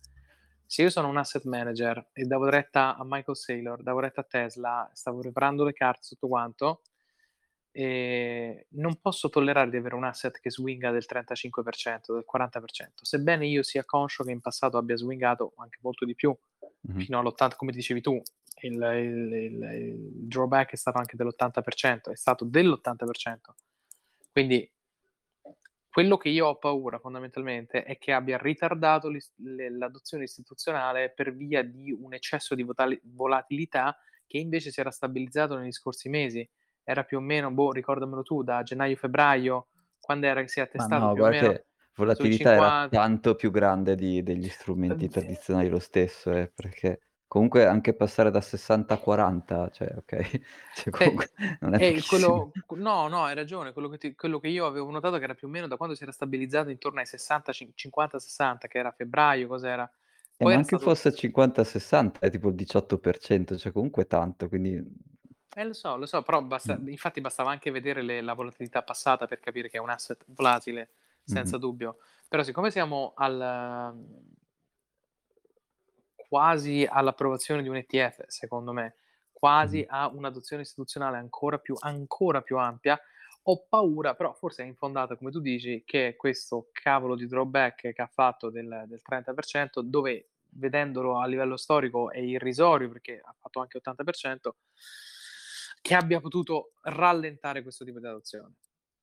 Se io sono un asset manager e davo retta a Michael Saylor, davo retta a Tesla, stavo preparando le carte, tutto quanto, e non posso tollerare di avere un asset che swinga del 35%, del 40%, sebbene io sia conscio che in passato abbia swingato anche molto di più, Mh-mh. fino all'80%, come dicevi tu, il, il, il, il drawback è stato anche dell'80%, è stato dell'80%. Quindi quello che io ho paura fondamentalmente è che abbia ritardato l'adozione istituzionale per via di un eccesso di volatilità che invece si era stabilizzato negli scorsi mesi. Era più o meno, boh, ricordamelo tu, da gennaio-febbraio, quando era che si è attestato no, più o meno volatilità era 50. tanto più grande di degli strumenti Eh, tradizionali lo stesso, eh, perché comunque anche passare da 60 a 40, cioè okay, *laughs* cioè Eh, comunque non è eh, quello, no, no, hai ragione. Quello che, ti- quello che io avevo notato che era più o meno da quando si era stabilizzato intorno ai 60, 50-60, che era febbraio, cos'era? Eh, Poi ma era anche stato fosse 50, 60 è tipo il 18%, cioè comunque tanto, quindi Eh, lo so, lo so, però basta mh, infatti bastava anche vedere le la volatilità passata per capire che è un asset volatile, mh-mh, senza dubbio. Però siccome siamo al quasi all'approvazione di un ETF, secondo me, quasi a un'adozione istituzionale ancora più ancora più ampia, ho paura, però forse è infondata, come tu dici, che questo cavolo di drawback che ha fatto del del 30%, dove vedendolo a livello storico è irrisorio, perché ha fatto anche 80%, che abbia potuto rallentare questo tipo di adozione.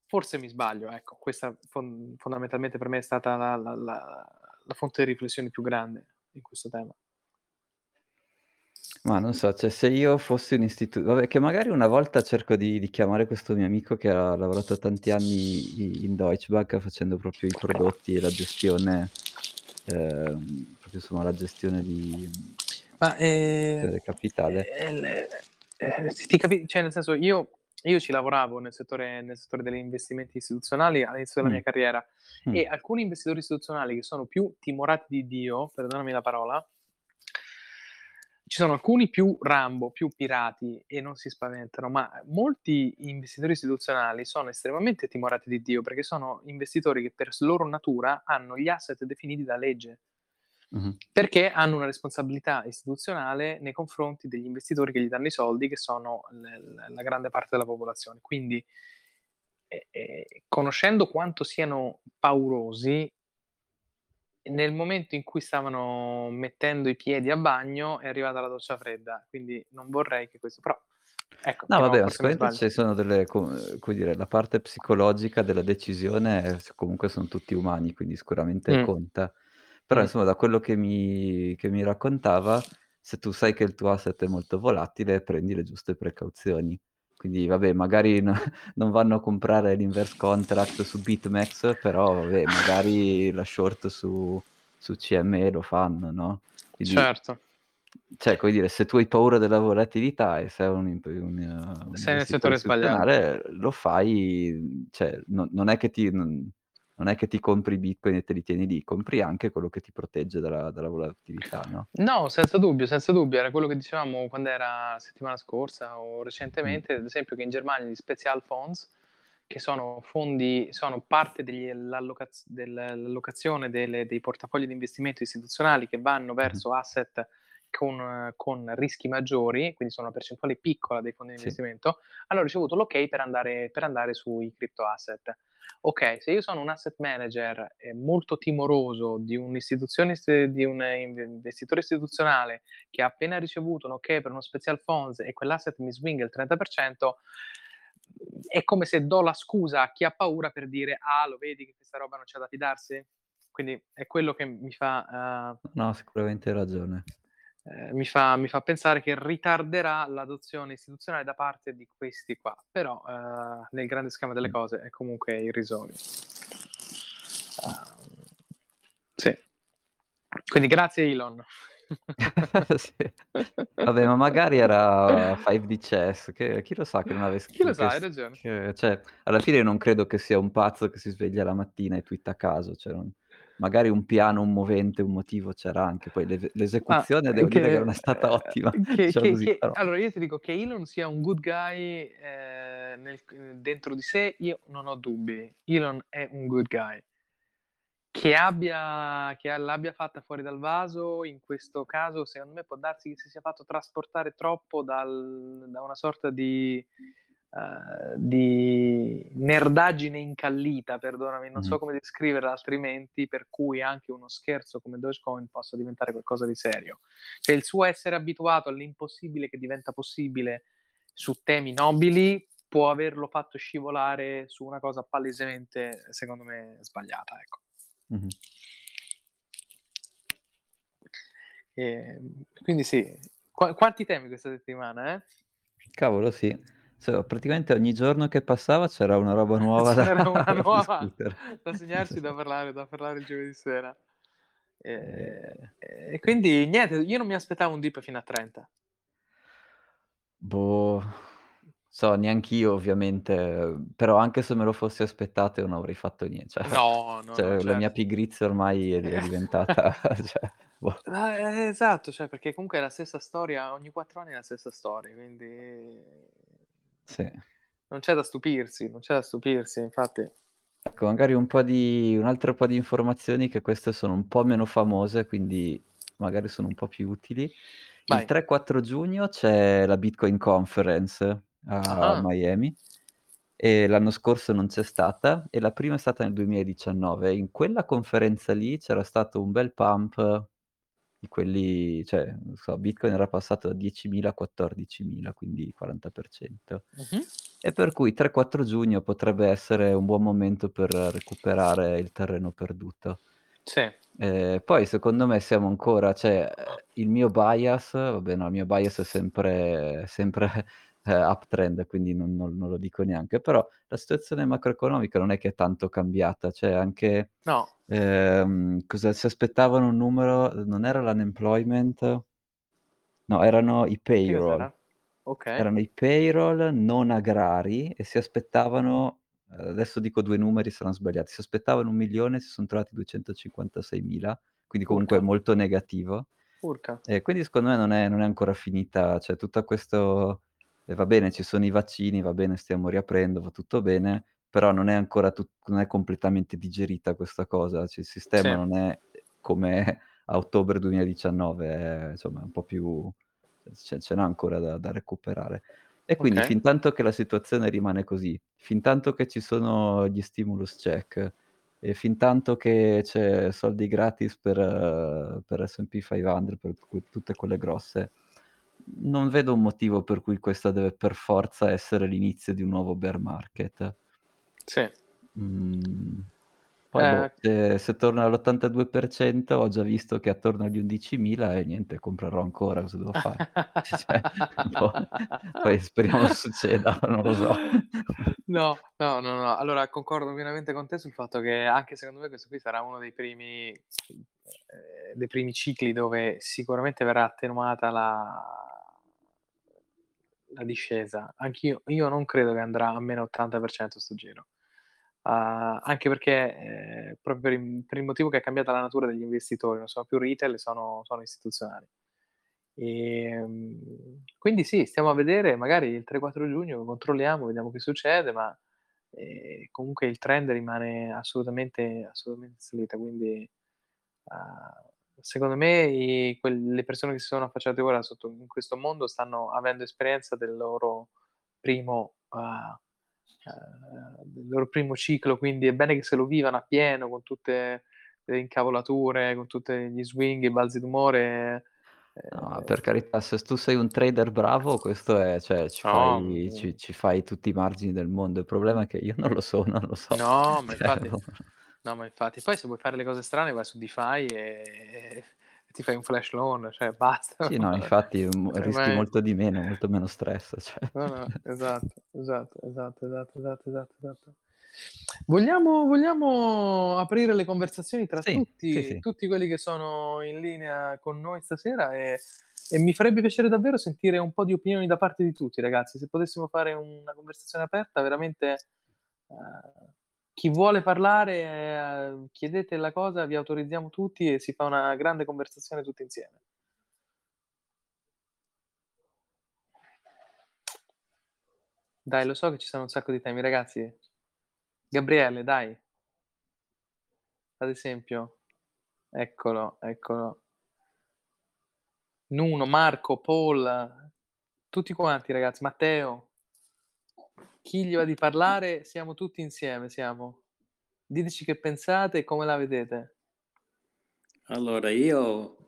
Forse mi sbaglio, ecco, questa fon fondamentalmente per me è stata la la la la fonte di riflessione più grande in questo tema. Ma non so, cioè se io fossi un istitu vabbè che magari una volta cerco di di chiamare questo mio amico che ha lavorato tanti anni i in Deutsche Bank facendo proprio i prodotti e la gestione, ehm, proprio insomma la gestione di Ma, gestione ehm, del capitale. ehm, ehm, ti capi cioè nel senso io io ci lavoravo nel settore nel settore degli investimenti istituzionali all'inizio della Mh, mia carriera mh, e alcuni investitori istituzionali che sono più timorati di Dio, perdonami la parola Ci sono alcuni più Rambo, più pirati e non si spaventano, ma molti investitori istituzionali sono estremamente timorati di Dio, perché sono investitori che per loro natura hanno gli asset definiti da legge. Mh-mh. Perché hanno una responsabilità istituzionale nei confronti degli investitori che gli danno i soldi, che sono l la grande parte della popolazione. Quindi, e ehm, conoscendo quanto siano paurosi nel momento in cui stavano mettendo i piedi a bagno è arrivata la doccia fredda, quindi non vorrei che questo però ecco, No vabbè, mi sicuramente ci sono delle co come dire, la parte psicologica della decisione s comunque son tutti umani, quindi sicuramente Mh. conta. Però Mh. insomma da quello che mi che mi raccontava, se tu sai che il tuo asset è molto volatile, prendi le giuste precauzioni. Quindi vabbè, magari no *laughs* non vanno a comprare l'inverse contract su BitMEX, però vabbè, magari la short su su CME lo fanno, no, quindi Certo. cioè, come dire, se tu hai paura della volatilità e sei un un un Sei nel settore sbagliato. lo fai cioè, non non è che ti non non è che ti compri Bitcoin e te li tieni lì, compri anche quello che ti protegge dalla dalla volatilità, no? No, senza dubbio, senza dubbio. Era quello che dicevamo quand'era settimana scorsa o Mh. recentemente, ad esempio che in Germania gli Spezial Fonds, che sono fondi sono parte degli l'allocaz del l'allocazione delle dei portafogli di investimento istituzionali che vanno Mh-mh. verso asset con con rischi maggiori, quindi sono una percentuale piccola dei fondi di Sì. investimento, hanno ricevuto l'ok per andare per andare sui crypto asset. Okay, se io sono un asset manager, ehm, molto timoroso di st di un inv investitore istituzionale che ha appena ricevuto un okay per uno Spezial Fonds e quell'asset mi swinga il 30%, mhmm, è come se do la scusa a chi ha paura per dire: "Ah, lo vedi che questa roba non c'è da fidarsi?" Quindi è quello che mi fa, uhm No, sicuramente hai ragione. Ehm, mi fa mi fa pensare che ritarderà l'adozione istituzionale da parte di questi qua, però, uhm, nel grande schema delle cose è comunque irrisorio. Uhm, sì. Quindi grazie Elon. *laughs* Sì. Vabbè, ma magari era 5D Chess, che chi lo sa che non avess Chi lo che sa, hai ragione. che cioè, alla fine non credo che sia un pazzo che si sveglia la mattina e twitta a caso, cioè non magari un piano, un movente, un motivo c'era anche, poi l'esecuzione ehm, devo dire che che non è stata ottima, ehm, *laughs* che diciamo che così, che allora io ti dico che Elon sia un good guy, ehm, nel dentro di sé io non ho dubbi. Elon è un good guy. Che abbia che l'abbia fatta fuori dal vaso, in questo caso secondo me può darsi che si sia fatto trasportare troppo dal da una sorta di uhm, di nerdaggine incallita, perdonami, non so Mh-mh. come descriverla altrimenti, per cui anche uno scherzo come Dogecoin possa diventare qualcosa di serio. Cioè il suo essere abituato all'impossibile che diventa possibile su temi nobili, può averlo fatto scivolare su una cosa palesemente, secondo me, sbagliata, ecco. Mh-mh. Ehm, quindi sì. Qua quanti temi questa settimana, eh? Cavolo sì. So praticamente ogni giorno che passava c'era una roba *laughs* nuova Ce da una *laughs* da nuova da segnarci, *laughs* da parlare da parlare il giovedì sera. Ehm, Ehm, e quindi niente, io non mi aspettavo un dip fino a 30. Boh, so neanch'io ovviamente, però anche se me lo fossi aspettato io non avrei fatto nie cioè No, no, no, cioè la mia certo. pigrizia ormai è è diventata cioè, boh. Eh, esatto, cioè perché comunque è la stessa storia, ogni 4 anni è la stessa storia, quindi Sì. non c'è da stupirsi, non c'è da stupirsi, infatti. Ecco, magari un po' di un altro po' di informazioni che queste sono un po' meno famose, quindi magari sono un po' più utili. Il Vai. 3-4 giugno c'è la Bitcoin Conference a Ah-ah. Miami e l'anno scorso non c'è stata e la prima è stata nel 2019. In quella conferenza lì c'era stato un bel pump di quelli cioè, non so, Bitcoin era passato da 10.000 a 14.000, quindi 40%. Mh-mh. E per cui 3-4 giugno potrebbe essere un buon momento per recuperare il terreno perduto. Sì. Ehm, poi secondo me siamo ancora cioè, il mio bias vabbè no, il mio bias è sempre sempre, ehm, uptrend, quindi non non non lo dico neanche, però la situazione macroeconomica non è che è tanto cambiata, cioè anche, No. ehm, cosa si aspettavano un numero non era l'unemployment no, erano i payroll. cos'era? Okay. Erano i payroll non agrari e si aspettavano ehm, adesso dico 2 numeri, saran sbagliati, si aspettavano 1.000.000 si son trovati 256.000, quindi comunque Urca. molto negativo. Urca. E quindi secondo me non è non è ancora finita, cioè tutta questo e va bene, ci sono i vaccini, va bene, stiamo riaprendo, va tutto bene, però non è ancora tut non è completamente digerita questa cosa, cioè il sistema Sì. non è come *laughs* a ottobre 2019, è insomma un po' più ce ce n'è ancora da da recuperare. E quindi Okay. fintanto che la situazione rimane così, fintanto che ci sono gli stimulus check e fintanto che c'è soldi gratis per per S&P 500, per tutte quelle grosse, non vedo un motivo per cui questa deve per forza essere l'inizio di un nuovo bear market. Sì. Mhmm, poi Eh boh, se se torna all'82% ho già visto che attorno agli 11.000 e niente, comprerò ancora, cosa devo fare? *laughs* Cioè, boh, poi speriamo succeda, non lo so. No, no, no, no. Allora concordo pienamente con te sul fatto che anche secondo me questo qui sarà uno dei primi ehm, dei primi cicli dove sicuramente verrà attenuata la la discesa. Anch'io io non credo che andrà a meno 80% sto giro. Uhm, anche perché, ehm, proprio per il per il motivo che è cambiata la natura degli investitori, non sono più retail, sono sono istituzionali. Ehm, quindi sì, stiamo a vedere, magari il 3-4 giugno controlliamo, vediamo che succede, ma, ehm, comunque il trend rimane assolutamente assolutamente salita, quindi, uhm, secondo me i quel le persone che si sono affacciate ora sotto in questo mondo stanno avendo esperienza del loro primo ehm, del loro primo ciclo, quindi è bene che se lo vivano appieno con tutte le incavolature, con tutte gli swing, i balzi d'umore, No, ehm per carità, se tu sei un trader bravo questo è cioè ci No, fai mhmm ci ci fai tutti i margini del mondo. Il problema è che io non lo sono, lo so. No, ma *laughs* Cioè infatti no, ma infatti. Poi se vuoi fare le cose strane vai su DeFi e ti fai un flash loan, cioè basta. Sì, no, infatti, *laughs* Cioè rischi molto di meno, molto meno stress, cioè. *laughs* Esatto, esatto, esatto, esatto, esatto, esatto, esatto. Vogliamo vogliamo aprire le conversazioni tra tutti tutti quelli che sono in linea con noi stasera e e mi farebbe piacere davvero sentire un po' di opinioni da parte di tutti ragazzi. Se potessimo fare una conversazione aperta veramente, uhm, chi vuole parlare, uhm, chiedete la cosa, vi autorizziamo tutti e si fa una grande conversazione tutti insieme. Dai, lo so che ci sono un sacco di temi, ragazzi. Gabriele, dai. Ad esempio. Eccolo, eccolo. Nuno, Marco, Paul, tutti quanti ragazzi, Matteo. Chi gli va di parlare, siamo tutti insieme, siamo. Diteci che pensate e come la vedete. Allora io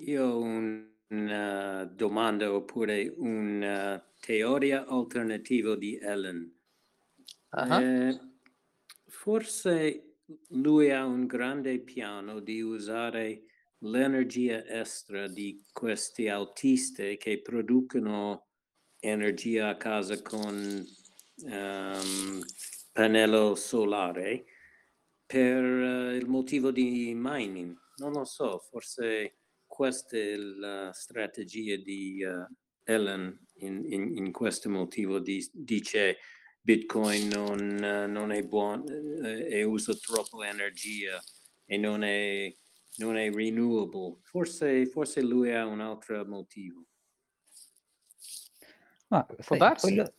io ho una domanda oppure una teoria alternativa di Elon. Ah-ah. Ehm, forse lui ha un grande piano di usare l'energia extra di questi autisti che producono energia a casa con, ehm, pannello solare per il motivo di mining. Non lo so, forse questa è la strategia di, uhm, Elon in in in questo motivo dis dice: "Bitcoin non non è buon e e usa troppo energia e non è non è renewable." Forse forse lui ha un altro motivo. Ma Può sai, darsi. quello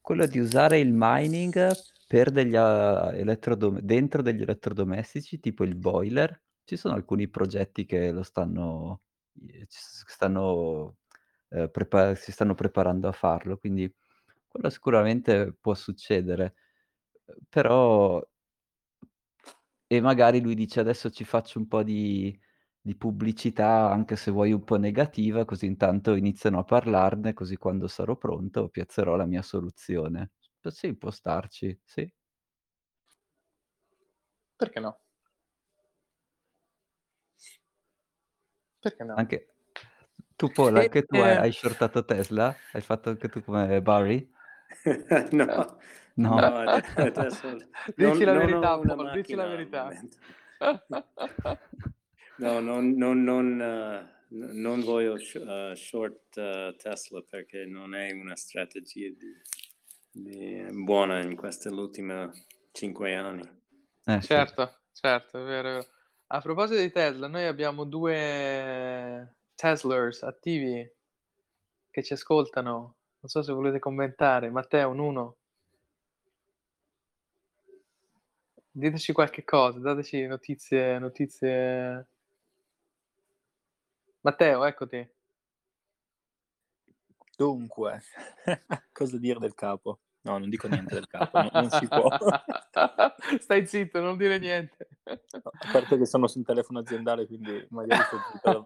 quello di usare il mining per degli a elettrodom dentro degli elettrodomestici, tipo il boiler, ci sono alcuni progetti che lo stanno s stanno, ehm, prepa si stanno preparando a farlo, quindi quello sicuramente può succedere. Però e magari lui dice: "Adesso ci faccio un po' di di pubblicità, anche se vuoi un po' negativa, così intanto iniziano a parlarne, così quando sarò pronto piazzerò la mia soluzione." P sì, può starci, sì. Perché no? Perché no? Anche tu Paul, anche tu hai ehm hai shortato Tesla? Hai fatto anche tu come Barry? *laughs* No, No. no, *laughs* Dici non la verità una Paul, dici la verità. *laughs* No, non non non n non voglio sh uhm, short Tesla perché non è una strategia di di buona in queste l'ultima 5 anni. Eh sì. Certo, certo, è vero, è vero. A proposito di Tesla, noi abbiamo due Teslers attivi che ci ascoltano. Non so se volete commentare. Matteo, un uno. Diteci qualche cosa, dateci notizie, notizie. Matteo, eccoti. Dunque, *laughs* cosa dire del capo? No, non dico niente del capo, non, non si può. *laughs* Stai zitto, non dire niente. No, a parte che sono sul telefono aziendale, quindi magari sto zitto.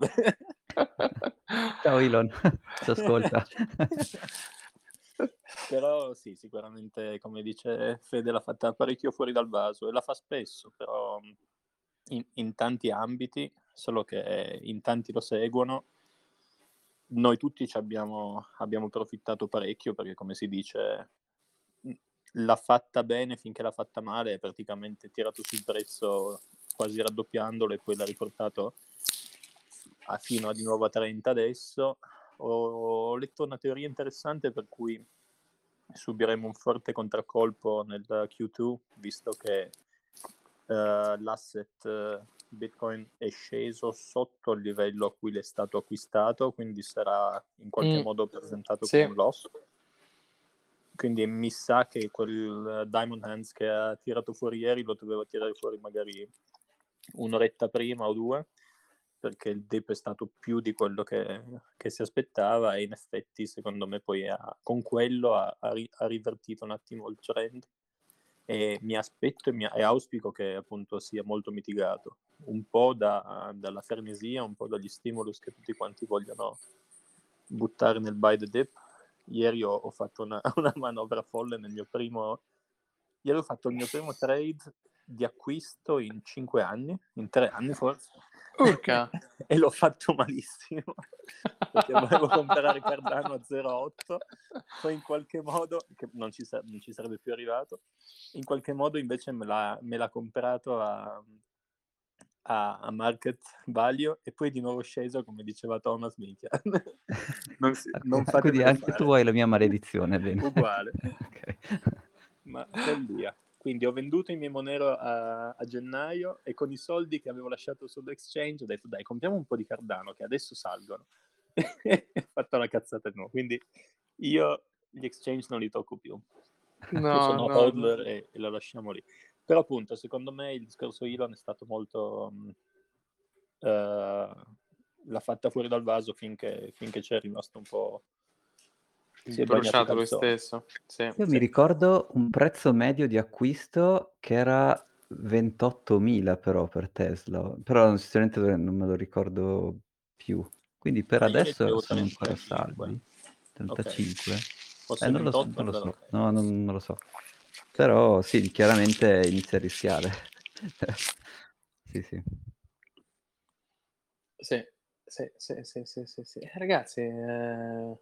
*laughs* Ciao Elon, ci ascolta. però sì, sicuramente, come dice Fede, l'ha fatta parecchio fuori dal vaso e la fa spesso, però in, in tanti ambiti, solo che in tanti lo seguono. Noi tutti ci abbiamo, abbiamo approfittato parecchio perché, come si dice, l'ha fatta bene finché l'ha fatta male, praticamente tirato sul prezzo quasi raddoppiandolo e poi l'ha riportato a, fino a di nuovo a 30 adesso. Ho letto una teoria interessante per cui subiremo un forte contraccolpo nel Q2, visto che uh, l'asset uh, Bitcoin è sceso sotto il livello a cui l'è stato acquistato, quindi sarà in qualche mm. modo presentato sì. come un loss. Quindi mi sa che quel Diamond Hands che ha tirato fuori ieri lo doveva tirare fuori magari un'oretta prima o due perché il dip è stato più di quello che, che si aspettava e in effetti secondo me poi ha, con quello ha, ha, ha, rivertito un attimo il trend e mi aspetto e, mi, e, auspico che appunto sia molto mitigato. Un po' da, dalla frenesia, un po' dagli stimulus che tutti quanti vogliono buttare nel buy the dip. Ieri ho, ho fatto una, *laughs* una, manovra folle nel mio primo ieri ho fatto il mio primo trade di acquisto in 5 anni, in 3 anni forse Urca. *laughs* e l'ho fatto malissimo *laughs* perché volevo comprare Cardano a 0,8 poi in qualche modo che non ci, non ci, sarebbe più arrivato in qualche modo invece me l'ha, me l'ha comprato a, a, a, market value e poi di nuovo sceso come diceva Thomas minchia *laughs* non, si, non quindi anche fare. tu hai la mia maledizione bene. uguale okay. ma follia quindi ho venduto in Memo Nero a, a, gennaio e con i soldi che avevo lasciato sull'exchange ho detto dai compriamo un po' di Cardano che adesso salgono. *laughs* ho fatto la cazzata di nuovo. Quindi io gli exchange non li tocco più. No, io sono no, hodler no. E, e, lo lasciamo lì. Però appunto secondo me il discorso Elon è stato molto... Um, uh, l'ha fatta fuori dal vaso finché, finché c'è rimasto un po' si è bruciato lui stesso. Sì, Io sì. mi ricordo un prezzo medio di acquisto che era 28.000 però per Tesla, però sinceramente non me lo ricordo più. Quindi per adesso sono ancora salvi. 35? Okay. Eh, non, lo so, non lo so, no, non, non lo so. Però sì, chiaramente inizia a rischiare. *laughs* sì, sì. Sì, sì, sì, sì, sì, sì, sì. Ragazzi, eh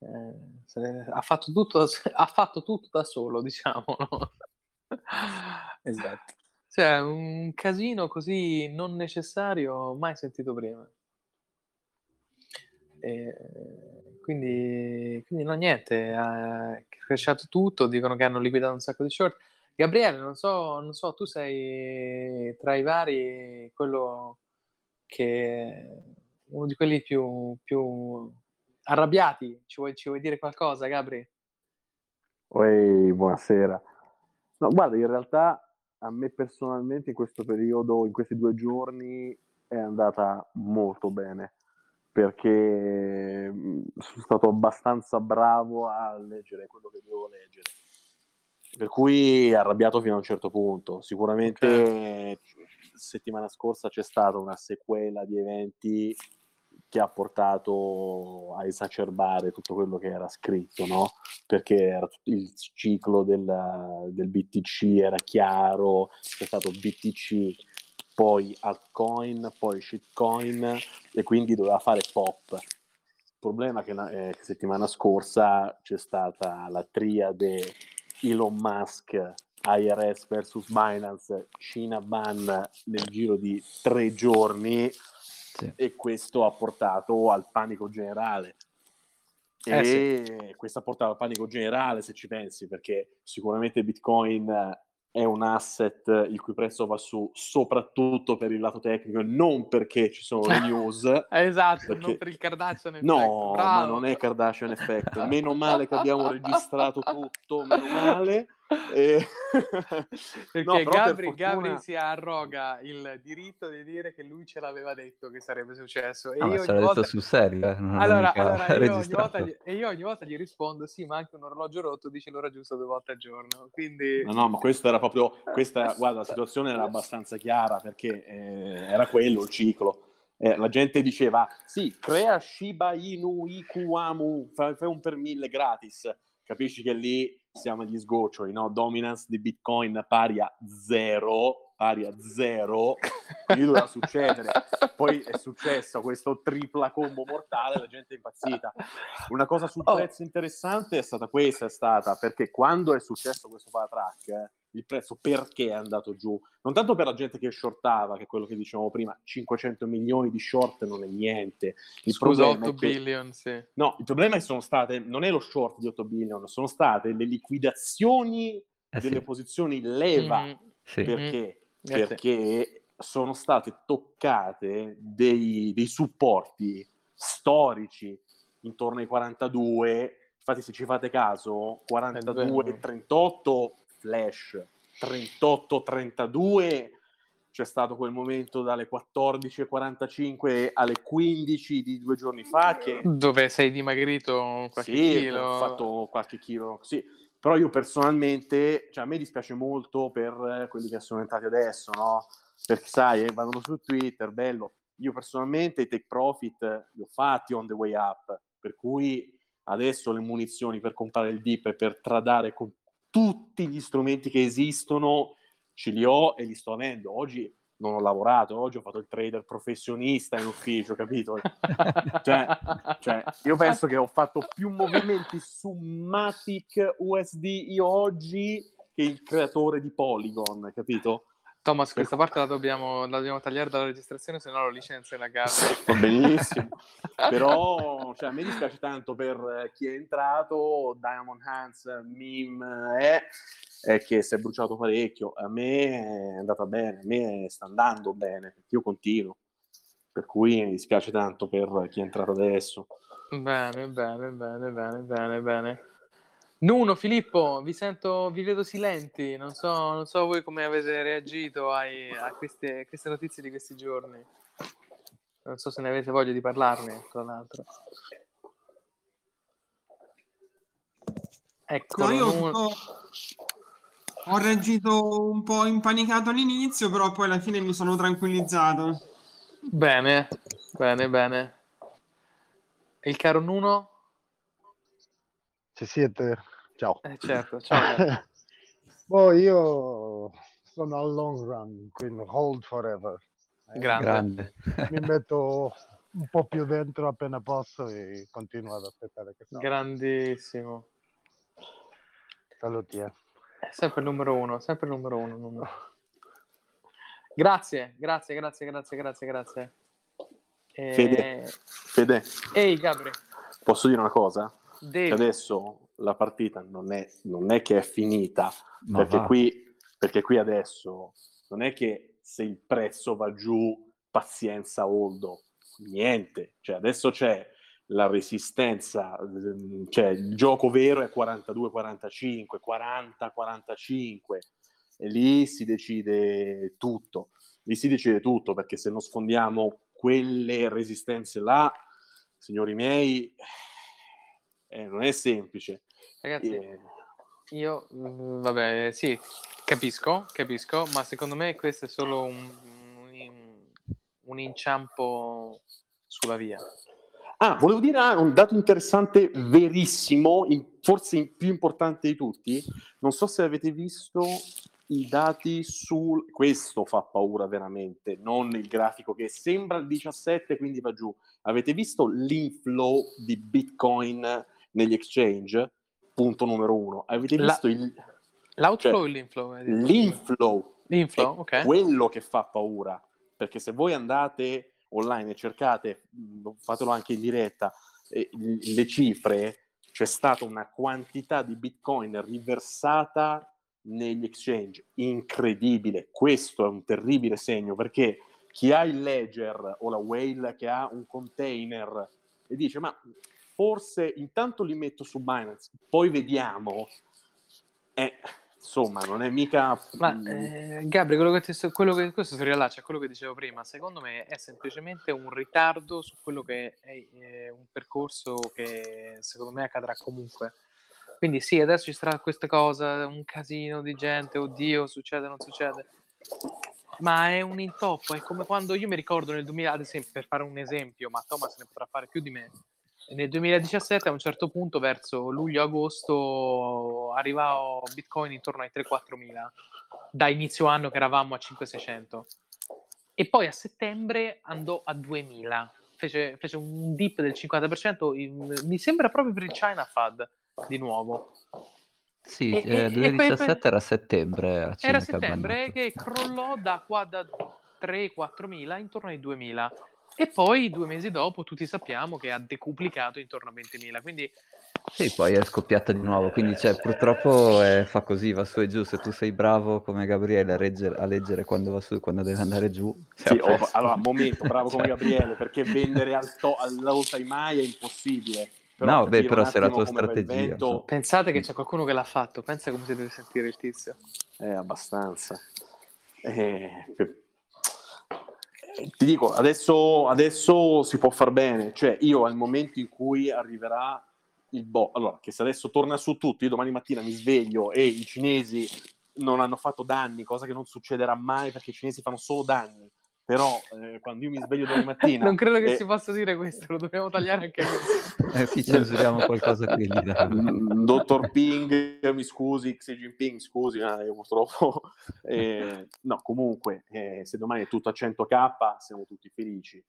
eh, ha, fatto tutto, ha fatto tutto da solo, *laughs* diciamo. Esatto. Cioè, un casino così non necessario mai sentito prima. E quindi, quindi no, niente, ha cresciuto tutto, dicono che hanno liquidato un sacco di short. Gabriele, non so, non so, tu sei tra i vari quello che uno di quelli più, più arrabbiati. Ci vuoi, ci vuoi dire qualcosa, Gabri? Oi, buonasera. No, guarda, in realtà a me personalmente in questo periodo, in questi due giorni, è andata molto bene perché mm, sono stato abbastanza bravo a leggere quello che dovevo leggere. Per cui arrabbiato fino a un certo punto. Sicuramente okay. settimana scorsa c'è stata una sequela di eventi che ha portato a esacerbare tutto quello che era scritto, no? Perché il ciclo del, del BTC era chiaro, c'è stato BTC, poi altcoin, poi shitcoin e quindi doveva fare pop. Il problema è che, eh, che settimana scorsa c'è stata la triade Elon Musk IRS versus Binance, Cina ban nel giro di tre giorni sì. e questo ha portato al panico generale. Eh, e sì. questo ha portato al panico generale, se ci pensi, perché sicuramente Bitcoin è un asset il cui prezzo va su soprattutto per il lato tecnico, non perché ci sono le *laughs* news. esatto, perché... non per il Kardashian effect. No, Bravo. ma non è Kardashian effect. Meno male che abbiamo registrato tutto, meno male. E... *laughs* Perché no, Gabri, per fortuna... Gabri si arroga il diritto di dire che lui ce l'aveva detto che sarebbe successo. E Ah, ma io ce ogni l'ha volta... detto sul serio, eh, Allora, allora *laughs* io ogni volta gli... e io ogni volta gli rispondo sì, ma anche un orologio rotto dice l'ora giusta due volte al giorno. Quindi No, no, ma questo era proprio, questa, guarda, la situazione era abbastanza chiara perché eh, era quello il ciclo. Eh, la gente diceva, sì, crea Shiba Inu Ikuamu, fai un per mille gratis. Capisci che lì siamo agli sgoccioli, no? Dominance di Bitcoin pari a zero, pari a zero, *laughs* quindi doveva succedere. Poi è successo questo tripla combo mortale, la gente è impazzita. Una cosa sul Oh. prezzo interessante è stata questa, è stata perché quando è successo questo paratrack, eh, il prezzo perché è andato giù? Non tanto per la gente che shortava, che è quello che dicevamo prima, 500 milioni di short non è niente. Il scusa, problema 8 è che- billion, sì. No, il problema è che sono state, non è lo short di 8 billion, sono state le liquidazioni Eh delle sì, posizioni leva. Mhm. sì. Perché? Eh Perché sono state toccate dei, dei supporti storici intorno ai 42. Infatti, se ci fate caso, 42 vero. 38 flash, 38 32 c'è stato quel momento dalle 14.45 alle 15 di due giorni fa che Dove sei dimagrito qualche sì, chilo? ho fatto qualche chilo, sì. Però io personalmente, cioè a me dispiace molto per eh, quelli che sono entrati adesso, no? Perché sai, eh, vanno su Twitter, bello. Io personalmente i take profit li ho fatti on the way up, per cui adesso le munizioni per comprare il dip e per tradare con tutti gli strumenti che esistono ce li ho e li sto avendo. Oggi non ho lavorato, oggi ho fatto il trader professionista in ufficio, capito? *laughs* Cioè, cioè, io penso che ho fatto più *laughs* movimenti su Matic USD io oggi che il creatore di Polygon, capito? Thomas, questa parte la dobbiamo, la dobbiamo tagliare dalla registrazione, se no lo licenzia la gara. Va benissimo. *laughs* Però cioè, a me dispiace tanto per eh, chi è entrato, Diamond Hands, meme, è, è che si è bruciato parecchio. A me è andata bene, a me sta andando bene, perché io continuo. Per cui mi dispiace tanto per chi è entrato adesso. Bene, bene, bene, bene, bene, bene. Nuno, Filippo, vi sento, vi vedo silenti, non so, non so voi come avete reagito ai- a queste, queste notizie di questi giorni. Non so se ne avete voglia di parlarne, tra l'altro. Ecco, No, io ho, ho reagito un po' impanicato all'inizio, però poi alla fine mi sono tranquillizzato. Bene, bene, bene. E il caro Nuno? Ci siete? Ciao. Eh, certo, ciao. *laughs* Boh, io sono al long run, quindi hold forever. Eh, Grande. Grande. Mi metto un po' più dentro appena posso e continuo ad aspettare che *laughs* salga. Grandissimo. Saluti, eh. È sempre il numero uno, sempre il numero uno. Nuno. Grazie, grazie, grazie, grazie, grazie, grazie. E... Fede. Fede, Ehi, Gabri. posso dire una cosa? Che Devi. adesso la partita non è, non è che è finita, perché qui, perché qui adesso non è che se il prezzo va giù, pazienza Oldo, niente, cioè adesso c'è la resistenza, ehm, cioè il gioco vero è 42-45, 40-45 e lì si decide tutto, lì si decide tutto perché se non sfondiamo quelle resistenze là, signori miei, eh, non è semplice. Ragazzi, Eh, io, mm, vabbè, sì, capisco, capisco, ma secondo me questo è solo un, un, un inciampo sulla via. Ah, volevo dire ah, un dato interessante, verissimo, in- forse in- più importante di tutti. Non so se avete visto i dati sul... Questo fa paura veramente, non il grafico che sembra il 17, quindi va giù. Avete visto l'inflow di Bitcoin negli exchange? Punto numero uno. Avete La- visto il... L'outflow Cioè, o l'inflow? L'inflow L'inflow, ok. quello che fa paura, perché se voi andate online e cercate, mh, fatelo anche in diretta, le cifre, c'è stata una quantità di bitcoin riversata negli exchange, incredibile. Questo è un terribile segno perché chi ha il ledger o la whale che ha un container e dice ma forse intanto li metto su Binance, poi vediamo. Eh, insomma, non è mica... Ma eh, Gabri, quello che ti sto- quello che, questo si riallaccia a quello che dicevo prima, secondo me è semplicemente un ritardo su quello che è eh, un percorso che secondo me accadrà comunque. Quindi sì, adesso ci sarà questa cosa, un casino di gente, oddio, succede, non succede. Ma è un intoppo, è come quando io mi ricordo nel 2000, ad esempio, per fare un esempio, ma Thomas ne potrà fare più di me. Nel 2017 a un certo punto, verso luglio-agosto, arrivava Bitcoin intorno ai 3-4 mila, da inizio anno che eravamo a 5-600. E poi a settembre andò a 2000, fece, fece un dip del 50%, in- mi sembra proprio per il China FUD, di nuovo. Sì, E- eh, e- e poi- 2017 era settembre. Cina Era settembre che crollò da qua da 3-4 mila intorno ai 2000 e poi due mesi dopo tutti sappiamo che ha decuplicato intorno a 20.000 quindi Sì, poi è scoppiata di nuovo, quindi cioè, purtroppo eh, fa così, va su e giù. Se tu sei bravo come Gabriele a, leggere, a leggere quando va su e quando deve andare giù, Sì, oh, allora, momento, bravo *laughs* come Gabriele, perché vendere al to- time high è impossibile. No, beh, però se la tua strategia, vento pensate che c'è qualcuno che l'ha fatto pensa come si deve sentire il tizio è abbastanza. Eh, per- eh, ti dico, adesso, adesso si può far bene, cioè io al momento in cui arriverà il bo, allora che se adesso torna su tutto, io domani mattina mi sveglio e i cinesi non hanno fatto danni, cosa che non succederà mai perché i cinesi fanno solo danni, però eh, quando io mi sveglio domani mattina... *laughs* non credo che e- si possa dire questo lo dobbiamo tagliare anche questo *laughs* Eh sì, censuriamo qualcosa qui. *laughs* Dottor Ping, mi scusi, Xi Jinping, scusi, ma io purtroppo... eh, no, comunque, eh, se domani è tutto a 100k, siamo tutti felici.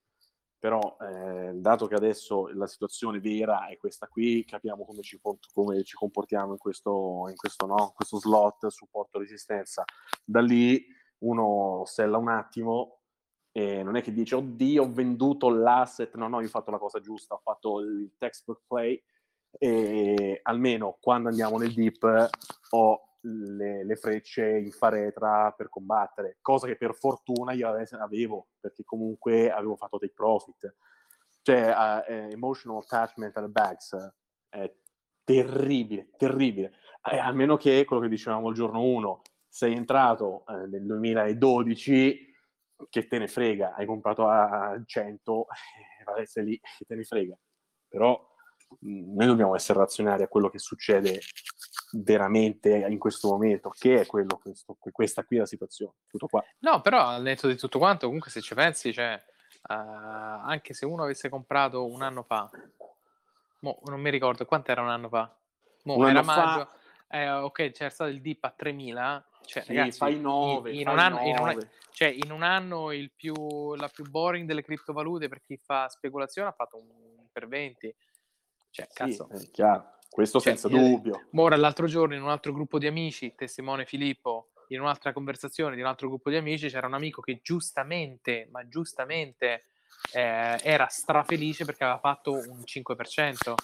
Però, eh, dato che adesso la situazione vera è questa qui, capiamo come ci, come ci comportiamo in questo, in questo, no? in questo slot, supporto resistenza. Da lì uno sella un attimo e non è che dice, oddio, ho venduto l'asset. No, no, io ho fatto la cosa giusta, ho fatto il textbook play e almeno quando andiamo nel deep ho le, le frecce in faretra per combattere, cosa che per fortuna io ave- avevo, perché comunque avevo fatto dei profit. Cioè, eh, eh, emotional attachment alle bags è terribile, terribile. Eh, a meno che, quello che dicevamo il giorno 1, sei entrato eh, nel 2012, che te ne frega, hai comprato a 100, eh, lì, che te ne frega. Però mh, noi dobbiamo essere razionali a quello che succede veramente in questo momento, che è quello, questo, questa qui è la situazione, tutto qua. no però al netto di tutto quanto comunque se ci pensi cioè eh, anche se uno avesse comprato un anno fa mo, non mi ricordo quanto era un anno fa mo, Un era anno fa- maggio eh, ok c'era stato il dip a 3000 cioè, Sì, ragazzi, fai 9, in, in fai un anno, in un- 9. cioè, in un anno il più, la più boring delle criptovalute per chi fa speculazione ha fatto un per 20. Cioè, Sì, cazzo. è chiaro, questo Cioè, senza io- dubbio. Ora, l'altro giorno, in un altro gruppo di amici, testimone Filippo, in un'altra conversazione di un altro gruppo di amici, c'era un amico che giustamente, ma giustamente, eh, era strafelice perché aveva fatto un 5%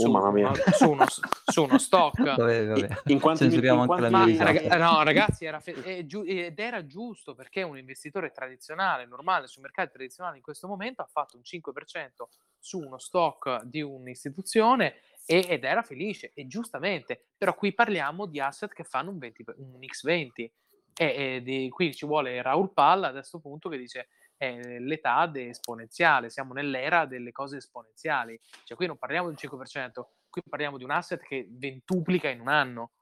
su, Oh, mamma mia. uno, su, uno, su uno stock. *laughs* Vabbè, vabbè. In quanti- in anche la quanti- mia Ma raga- no, ragazzi, era fe- giu- ed era giusto perché un investitore tradizionale, normale, sui mercati tradizionali in questo momento ha fatto un 5% su uno stock di un'istituzione e- ed era felice, e giustamente. Però qui parliamo di asset che fanno un, 20 un X20 e, e di- qui ci vuole Raul Palla a questo punto che dice è l'età esponenziale, siamo nell'era delle cose esponenziali. Cioè qui non parliamo di un 5%, qui parliamo di un asset che ventuplica in un anno.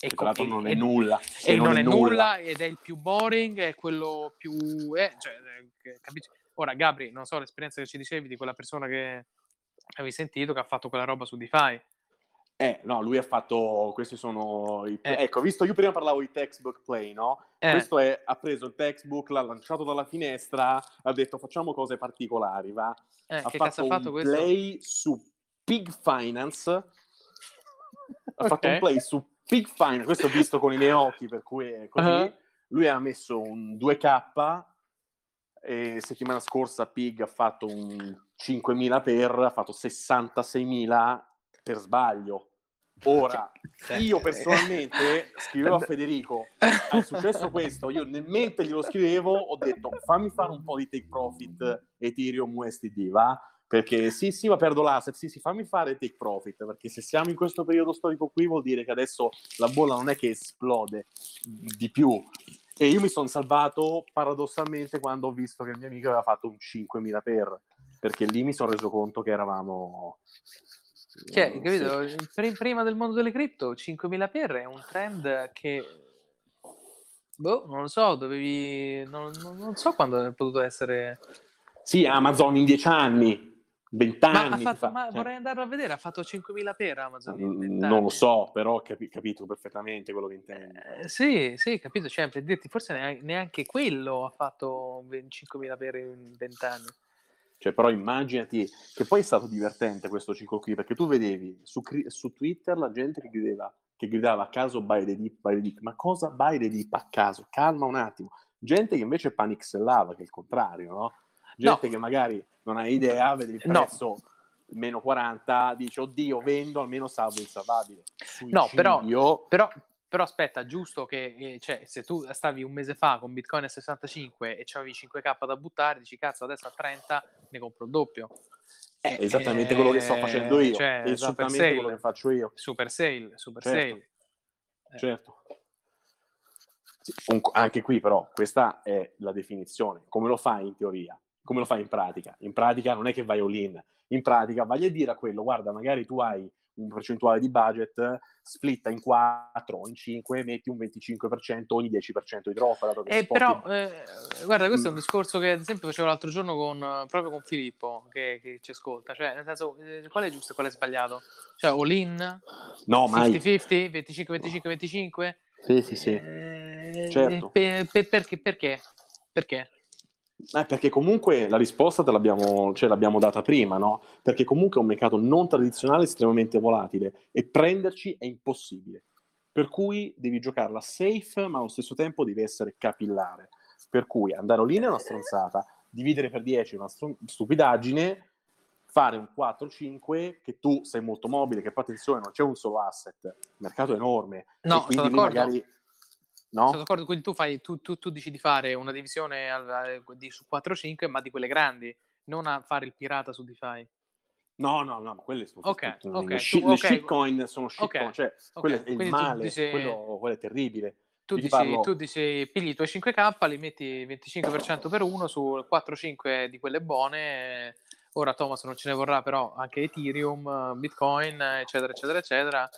E, tra l'altro non è nulla. e non, è nulla. ed è il più boring, è quello più... eh, cioè, eh, capisci? Ora, Gabri, non so l'esperienza che ci dicevi di quella persona che avevi sentito che ha fatto quella roba su DeFi. Eh, no, lui ha fatto, questi sono i... Eh. Ecco, visto, io prima parlavo di textbook play, no? Eh. Questo è, ha preso il textbook, l'ha lanciato dalla finestra, ha detto facciamo cose particolari, va? Eh, ha che fatto cazzo ha fatto un questo? play su Pig Finance, ha Ok. fatto un play su Pig Finance, questo ho visto con i miei occhi, per cui è così. Ah. Lui ha messo un 2K e settimana scorsa Pig ha fatto un 5.000 per, ha fatto 66.000 per sbaglio. Ora, io personalmente scrivevo a Federico, *laughs* è successo questo, io nel mente glielo scrivevo, ho detto fammi fare un po' di take profit Ethereum USDT, va? Perché sì, sì, ma perdo l'asset, sì, sì, fammi fare take profit, perché se siamo in questo periodo storico qui vuol dire che adesso la bolla non è che esplode di più. E io mi sono salvato paradossalmente quando ho visto che il mio amico aveva fatto un 5.000 per, perché lì mi sono reso conto che eravamo... Cioè, capito? sì. Pri- Prima del mondo delle cripto, 5.000 per è un trend che... Boh, non lo so, dovevi... Non, non- non so quando è potuto essere... Sì, Amazon in 10 anni, 20 Ma, ha anni. ti fatto- fa- ma cioè, vorrei andarlo a vedere, ha fatto 5.000 per Amazon in mm, 20 non lo so, però ho capi- capito perfettamente quello che intendi. Eh, sì, sì, capito, cioè, per dirti, forse neanche, neanche quello ha fatto 25.000 per in 20 anni. Cioè, però immaginati che poi è stato divertente questo ciclo qui, perché tu vedevi su, su Twitter la gente che gridava, che gridava a caso buy the dip, buy the dip. Ma cosa buy the dip a caso? Calma un attimo. Gente che invece panixellava, che è il contrario, no? Gente No. che magari non ha idea, vede il No. prezzo meno 40, dice oddio, vendo, almeno salvo il salvabile. No, però, Suicidio. però, però aspetta, giusto che eh, cioè, se tu stavi un mese fa con Bitcoin a 65 e c'avevi 5k da buttare, dici cazzo adesso a 30 ne compro il doppio. È esattamente quello che sto facendo io, Cioè, è super esattamente sale, quello che faccio io. super sale, super Certo. sale. Eh. Certo. Sì, un- anche qui però questa è la definizione. Come lo fai in teoria? Come lo fai in pratica? In pratica non è che vai all in. In pratica vai a dire a quello, guarda, magari tu hai un percentuale di budget, splitta in 4 o in 5, metti un 25% ogni 10% di drop. dato che Eh, però, eh, guarda, questo è un Mm. discorso che ad esempio facevo l'altro giorno con, proprio con Filippo, che, che ci ascolta. Cioè, nel senso, eh, qual è giusto e qual è sbagliato? Cioè, all-in, No, mai. 50-50, 25-25-25? Sì, sì, sì. Eh, Certo. pe- pe- perché? Perché? Perché? Eh, perché comunque la risposta te l'abbiamo, ce l'abbiamo data prima, no? Perché comunque è un mercato non tradizionale estremamente volatile e prenderci è impossibile. Per cui devi giocarla safe, ma allo stesso tempo devi essere capillare. Per cui andare all-in è una stronzata, dividere per 10 è una stron- stupidaggine, fare un 4-5 che tu sei molto mobile, che poi attenzione non c'è un solo asset, il mercato è enorme. No, quindi sono lì d'accordo. magari... No? Sono d'accordo, quindi tu, fai, tu, tu, tu dici di fare una divisione al- di, su 4-5, ma di quelle grandi, non a fare il pirata su DeFi. No, no, no, ma quelle sono Ok, tutte- ok, le, tu- shit- le ok. shitcoin sono shitcoin, cioè ok, quello è il quindi tu male, dici- quello, quello è terribile. Tu dici, parlo- tu dici, pigli i tuoi 5k, li metti 25% per uno su 4-5 di quelle buone. Ora Thomas non ce ne vorrà, però anche Ethereum, Bitcoin, eccetera, eccetera, eccetera.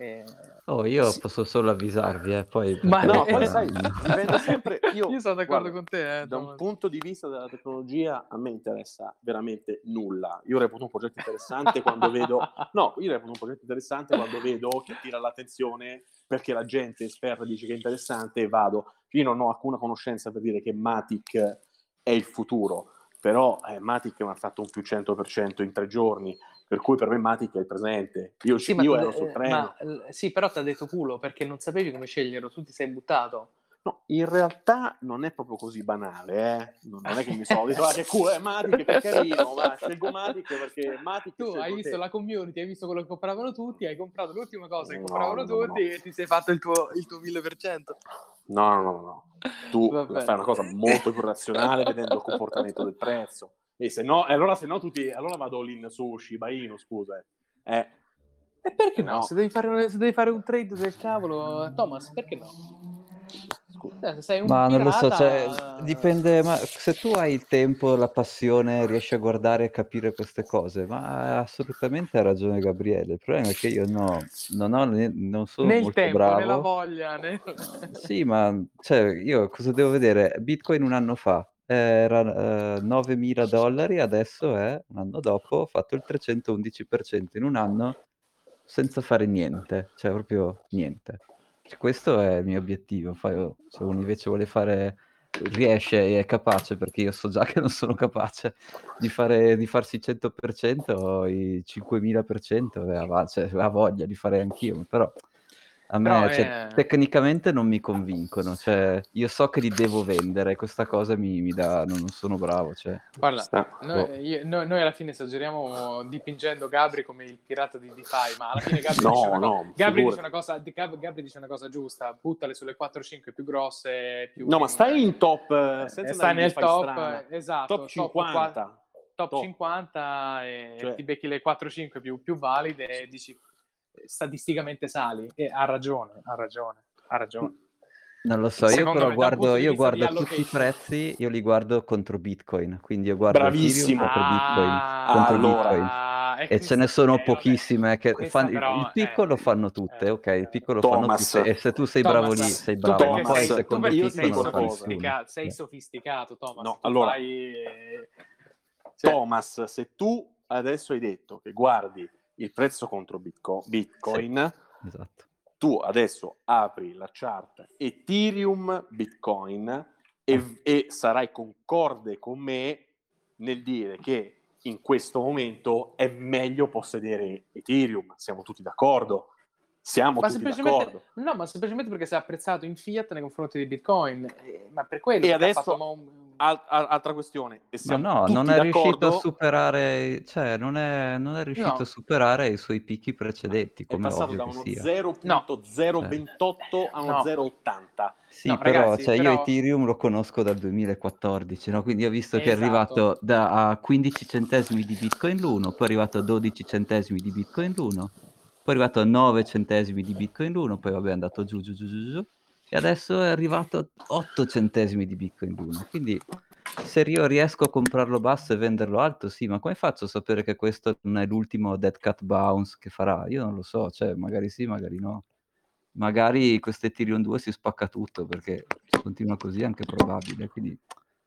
E- Oh, io Sì. posso solo avvisarvi, eh, poi... Ma- No, *laughs* poi sai, dipende sempre... *laughs* Io, Io sono d'accordo guarda, con te. Eh, da un punto di vista della tecnologia a me interessa veramente nulla. Io reputo un progetto interessante *laughs* quando vedo... No, io reputo un progetto interessante quando vedo che attira l'attenzione perché la gente esperta dice che è interessante e vado. Io non ho alcuna conoscenza per dire che Matic è il futuro, però eh, Matic mi ha fatto un più 100% in tre giorni, per cui per me Matic è il presente. Io, Sì, io ero sul eh, treno. ma, eh, sì, però ti ha detto culo perché non sapevi come sceglierlo, tu ti sei buttato. No, in realtà non è proprio così banale, eh? non non è che mi sono detto, ah, che culo è Matic, che carino, ma scelgo Matic perché Matic Tu hai visto te. la community, hai visto quello che compravano tutti, hai comprato l'ultima cosa che No, compravano no, tutti no. e ti sei fatto il tuo, il tuo 1000%. No, no, no, no. Tu Vabbè. fai una cosa molto più razionale vedendo il comportamento del prezzo. E se no, allora se no tutti, allora vado lì su Shiba Inu, scusa. Eh. Eh, E perché no? No. Se, devi fare, un- se devi fare un trade del cavolo, Thomas, perché no? scusa. Se sei un Ma non lo so, pirata- cioè, dipende, ma se tu hai il tempo, la passione, riesci a guardare e capire queste cose, ma assolutamente ha ragione Gabriele, il problema è che io no, non, ho, non sono Nel molto tempo, bravo. nella voglia. nel- Sì, ma cioè, io cosa devo vedere? Bitcoin un anno fa era eh, 9.000 dollari, adesso è, un anno dopo, ho fatto il 311% in un anno senza fare niente, cioè proprio niente. Cioè, questo è il mio obiettivo. Poi, se uno invece vuole fare, riesce e è capace, perché io so già che non sono capace di, fare, di farsi il 100% o i 5.000%, e ha, cioè, ha voglia di fare anch'io, però A me, Però cioè, è... tecnicamente non mi convincono, cioè, io so che li devo vendere, questa cosa mi, mi dà, non, sono bravo, cioè, Guarda, Sta- noi, boh. io- noi- noi alla fine esageriamo dipingendo Gabri come il pirata di DeFi, ma alla fine Gabri, No, dice, una co- no, Gabri dice una cosa, Gab- Gabri dice una cosa giusta, buttale sulle 4-5 più grosse. Più No, ma stai in top, eh, eh, stai nel top, strana. eh, esatto, top 50. qua- top Top. 50 e Cioè- ti becchi le 4-5 più, più valide e dici eh, statisticamente sali e ha ragione, ha ragione, ha ragione. Non lo so, io però me, guardo, io guardo tutti i prezzi, io li guardo contro Bitcoin, quindi io guardo Bravissimo. contro Bitcoin, Ah, contro allora. Bitcoin. ah, E ce ne sono eh, vabbè. pochissime che Questa fanno, il- però, il piccolo eh, fanno tutte, eh, ok, il piccolo fanno Thomas. tutte e se tu sei Thomas, bravo lì, sei bravo, ma poi sei, secondo ti sei sofisticato, sei Eh. sofisticato, Thomas. No, tu allora- fai, eh, cioè, Thomas, se tu adesso hai detto che guardi il prezzo contro Bitco- Bitcoin, Esatto. tu adesso apri la chart Ethereum Bitcoin e, Eh. e sarai concorde con me nel dire che in questo momento è meglio possedere Ethereum. Siamo tutti d'accordo. Siamo ma tutti semplicemente, d'accordo. no, ma semplicemente perché sei apprezzato in fiat nei confronti di Bitcoin. eh, ma per quello E che ha adesso- fatto mo- Al- al- altra questione. E Ma siamo no, tutti non è riuscito a d'accordo. superare, cioè non è, non è riuscito No. a superare i suoi picchi precedenti, È come passato ovvio da uno sia. 0.028 a uno No. 0.80. Sì, No, però, ragazzi, cioè, io però- Ethereum lo conosco dal 2014, no? Quindi ho visto che è Esatto. arrivato da, a 15 centesimi di Bitcoin l'uno, poi è arrivato a 12 centesimi di Bitcoin l'uno, poi è arrivato a 9 centesimi di Bitcoin l'uno, poi vabbè è andato giù giù giù giù giù, e adesso è arrivato a 8 centesimi di Bitcoin l'uno. Quindi se io riesco a comprarlo basso e venderlo alto, sì, ma come faccio a sapere che questo non è l'ultimo dead cat bounce che farà? Io non lo so, cioè magari sì, magari no. Magari questo Ethereum 2 si spacca tutto perché continua così è anche probabile, quindi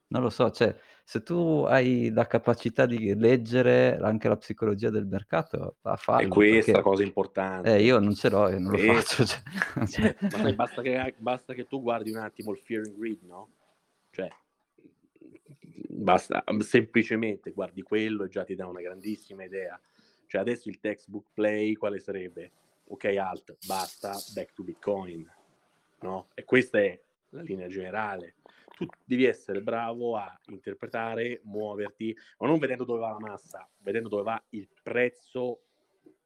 non lo so, cioè se tu hai la capacità di leggere anche la psicologia del mercato, va a farlo. È questa perché- cosa importante. Eh, io non ce l'ho e non lo faccio. *laughs* cioè- Ma sai, basta, che, basta che tu guardi un attimo il Fear and Greed, no? Cioè, basta, semplicemente guardi quello e già ti dà una grandissima idea. Cioè, adesso il textbook play quale sarebbe? Ok, alt, basta, back to Bitcoin, no? E questa è la linea generale. Tu devi essere bravo a interpretare, muoverti, ma non vedendo dove va la massa, vedendo dove va il prezzo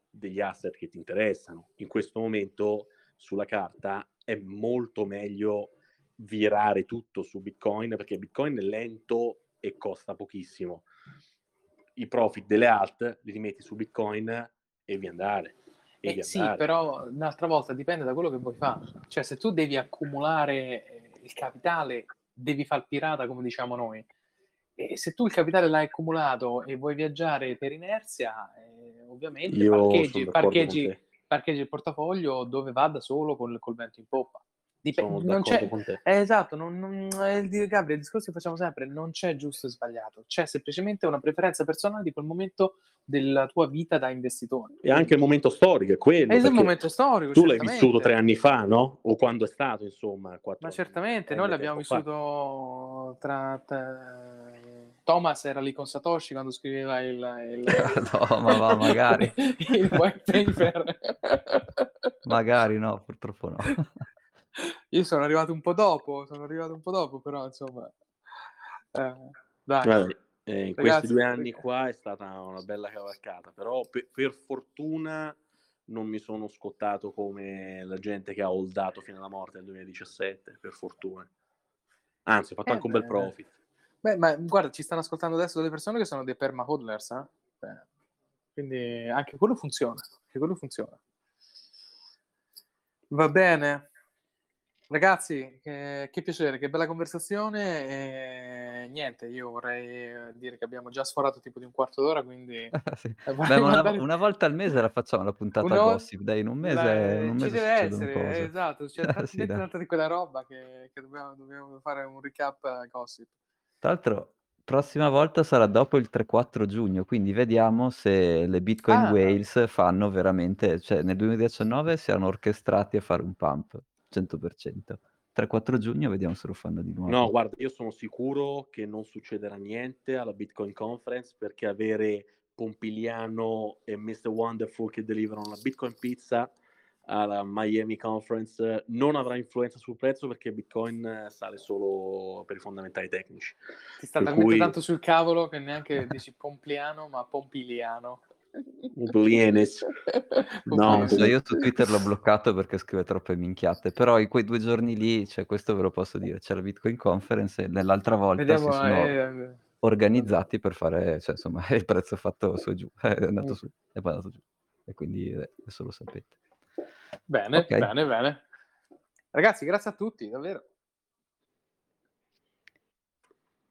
degli asset che ti interessano. In questo momento sulla carta è molto meglio virare tutto su Bitcoin perché Bitcoin è lento e costa pochissimo. I profit delle alt li metti su Bitcoin e vi andare. E Eh, vi sì, andare. però un'altra volta dipende da quello che vuoi fare. Cioè, se tu devi accumulare eh, il capitale, devi fare il pirata, come diciamo noi. E se tu il capitale l'hai accumulato e vuoi viaggiare per inerzia, eh, ovviamente parcheggi, parcheggi, parcheggi il portafoglio dove va da solo col, col vento in poppa. Dip- Sono non d'accordo c'è, con te. eh, esatto, non, non, eh, Gabriele, il discorso che facciamo sempre, non c'è giusto e sbagliato, c'è semplicemente una preferenza personale di quel momento della tua vita da investitore. E anche il momento storico è quello. È il momento storico. Tu l'hai vissuto tre anni fa, no? O quando è stato, insomma. Quattro Ma certamente, anni noi l'abbiamo vissuto tra, tra- Thomas era lì con Satoshi quando scriveva il, il, *laughs* No, ma va, magari. *laughs* il white paper. Magari no, purtroppo no. *laughs* Io sono arrivato un po' dopo, sono arrivato un po' dopo, però insomma... eh, dai. Guarda, eh, in Ragazzi, questi due anni qua è stata una bella cavalcata, però pe- per fortuna non mi sono scottato come la gente che ha holdato fino alla morte nel 2017, per fortuna. Anzi, ho fatto Eh, anche un bel profit. Beh, ma guarda, ci stanno ascoltando adesso delle persone che sono dei perma hodlers, eh? Beh, quindi anche quello funziona, anche quello funziona. Va bene. Ragazzi, che, che piacere, che bella conversazione. E niente, io vorrei eh, dire che abbiamo già sforato tipo di un quarto d'ora, quindi *laughs* eh, Sì. vorrei Beh, ma una, mandare- una volta al mese la facciamo la puntata Una gossip, dai, in un mese, La- in un ci mese deve succedono essere, esatto, c'è *laughs* Sì, talmente dai. tanta di quella roba che, che dobbiamo, dobbiamo fare un recap eh, gossip. Tra l'altro, prossima volta sarà dopo il 3-4 giugno, quindi vediamo se le Bitcoin Ah. Whales fanno veramente, cioè nel 2019 si erano orchestrati a fare un pump, 100%. 3-4 giugno vediamo se lo fanno di nuovo. No, guarda, io sono sicuro che non succederà niente alla Bitcoin Conference perché avere Pompiliano e Mr. Wonderful che deliverano la Bitcoin Pizza alla Miami Conference non avrà influenza sul prezzo perché Bitcoin eh, sale solo per i fondamentali tecnici. Ti sta Per talmente cui- tanto sul cavolo che neanche dici Pompliano, ma Pompiliano. Blienes. *laughs* No, so, io su Twitter l'ho bloccato perché scrive troppe minchiate, però in quei due giorni lì, cioè questo ve lo posso dire, c'è la Bitcoin Conference e nell'altra volta Vediamo, si sono eh, organizzati per fare, cioè insomma, *laughs* il prezzo è fatto su e giù, *laughs* è andato su e poi è andato giù. E quindi eh, adesso lo sapete. Bene, Ok. bene, bene. Ragazzi, grazie a tutti, davvero.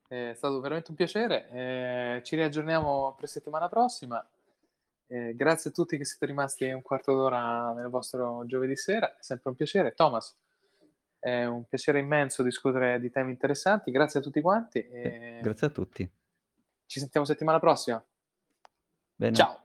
È stato veramente un piacere. eh, ci riaggiorniamo per settimana prossima. Eh, grazie a tutti che siete rimasti un quarto d'ora nel vostro giovedì sera. È sempre un piacere. Thomas, è un piacere immenso discutere di temi interessanti. Grazie a tutti quanti. e Grazie a tutti. Ci sentiamo settimana prossima. Bene. Ciao.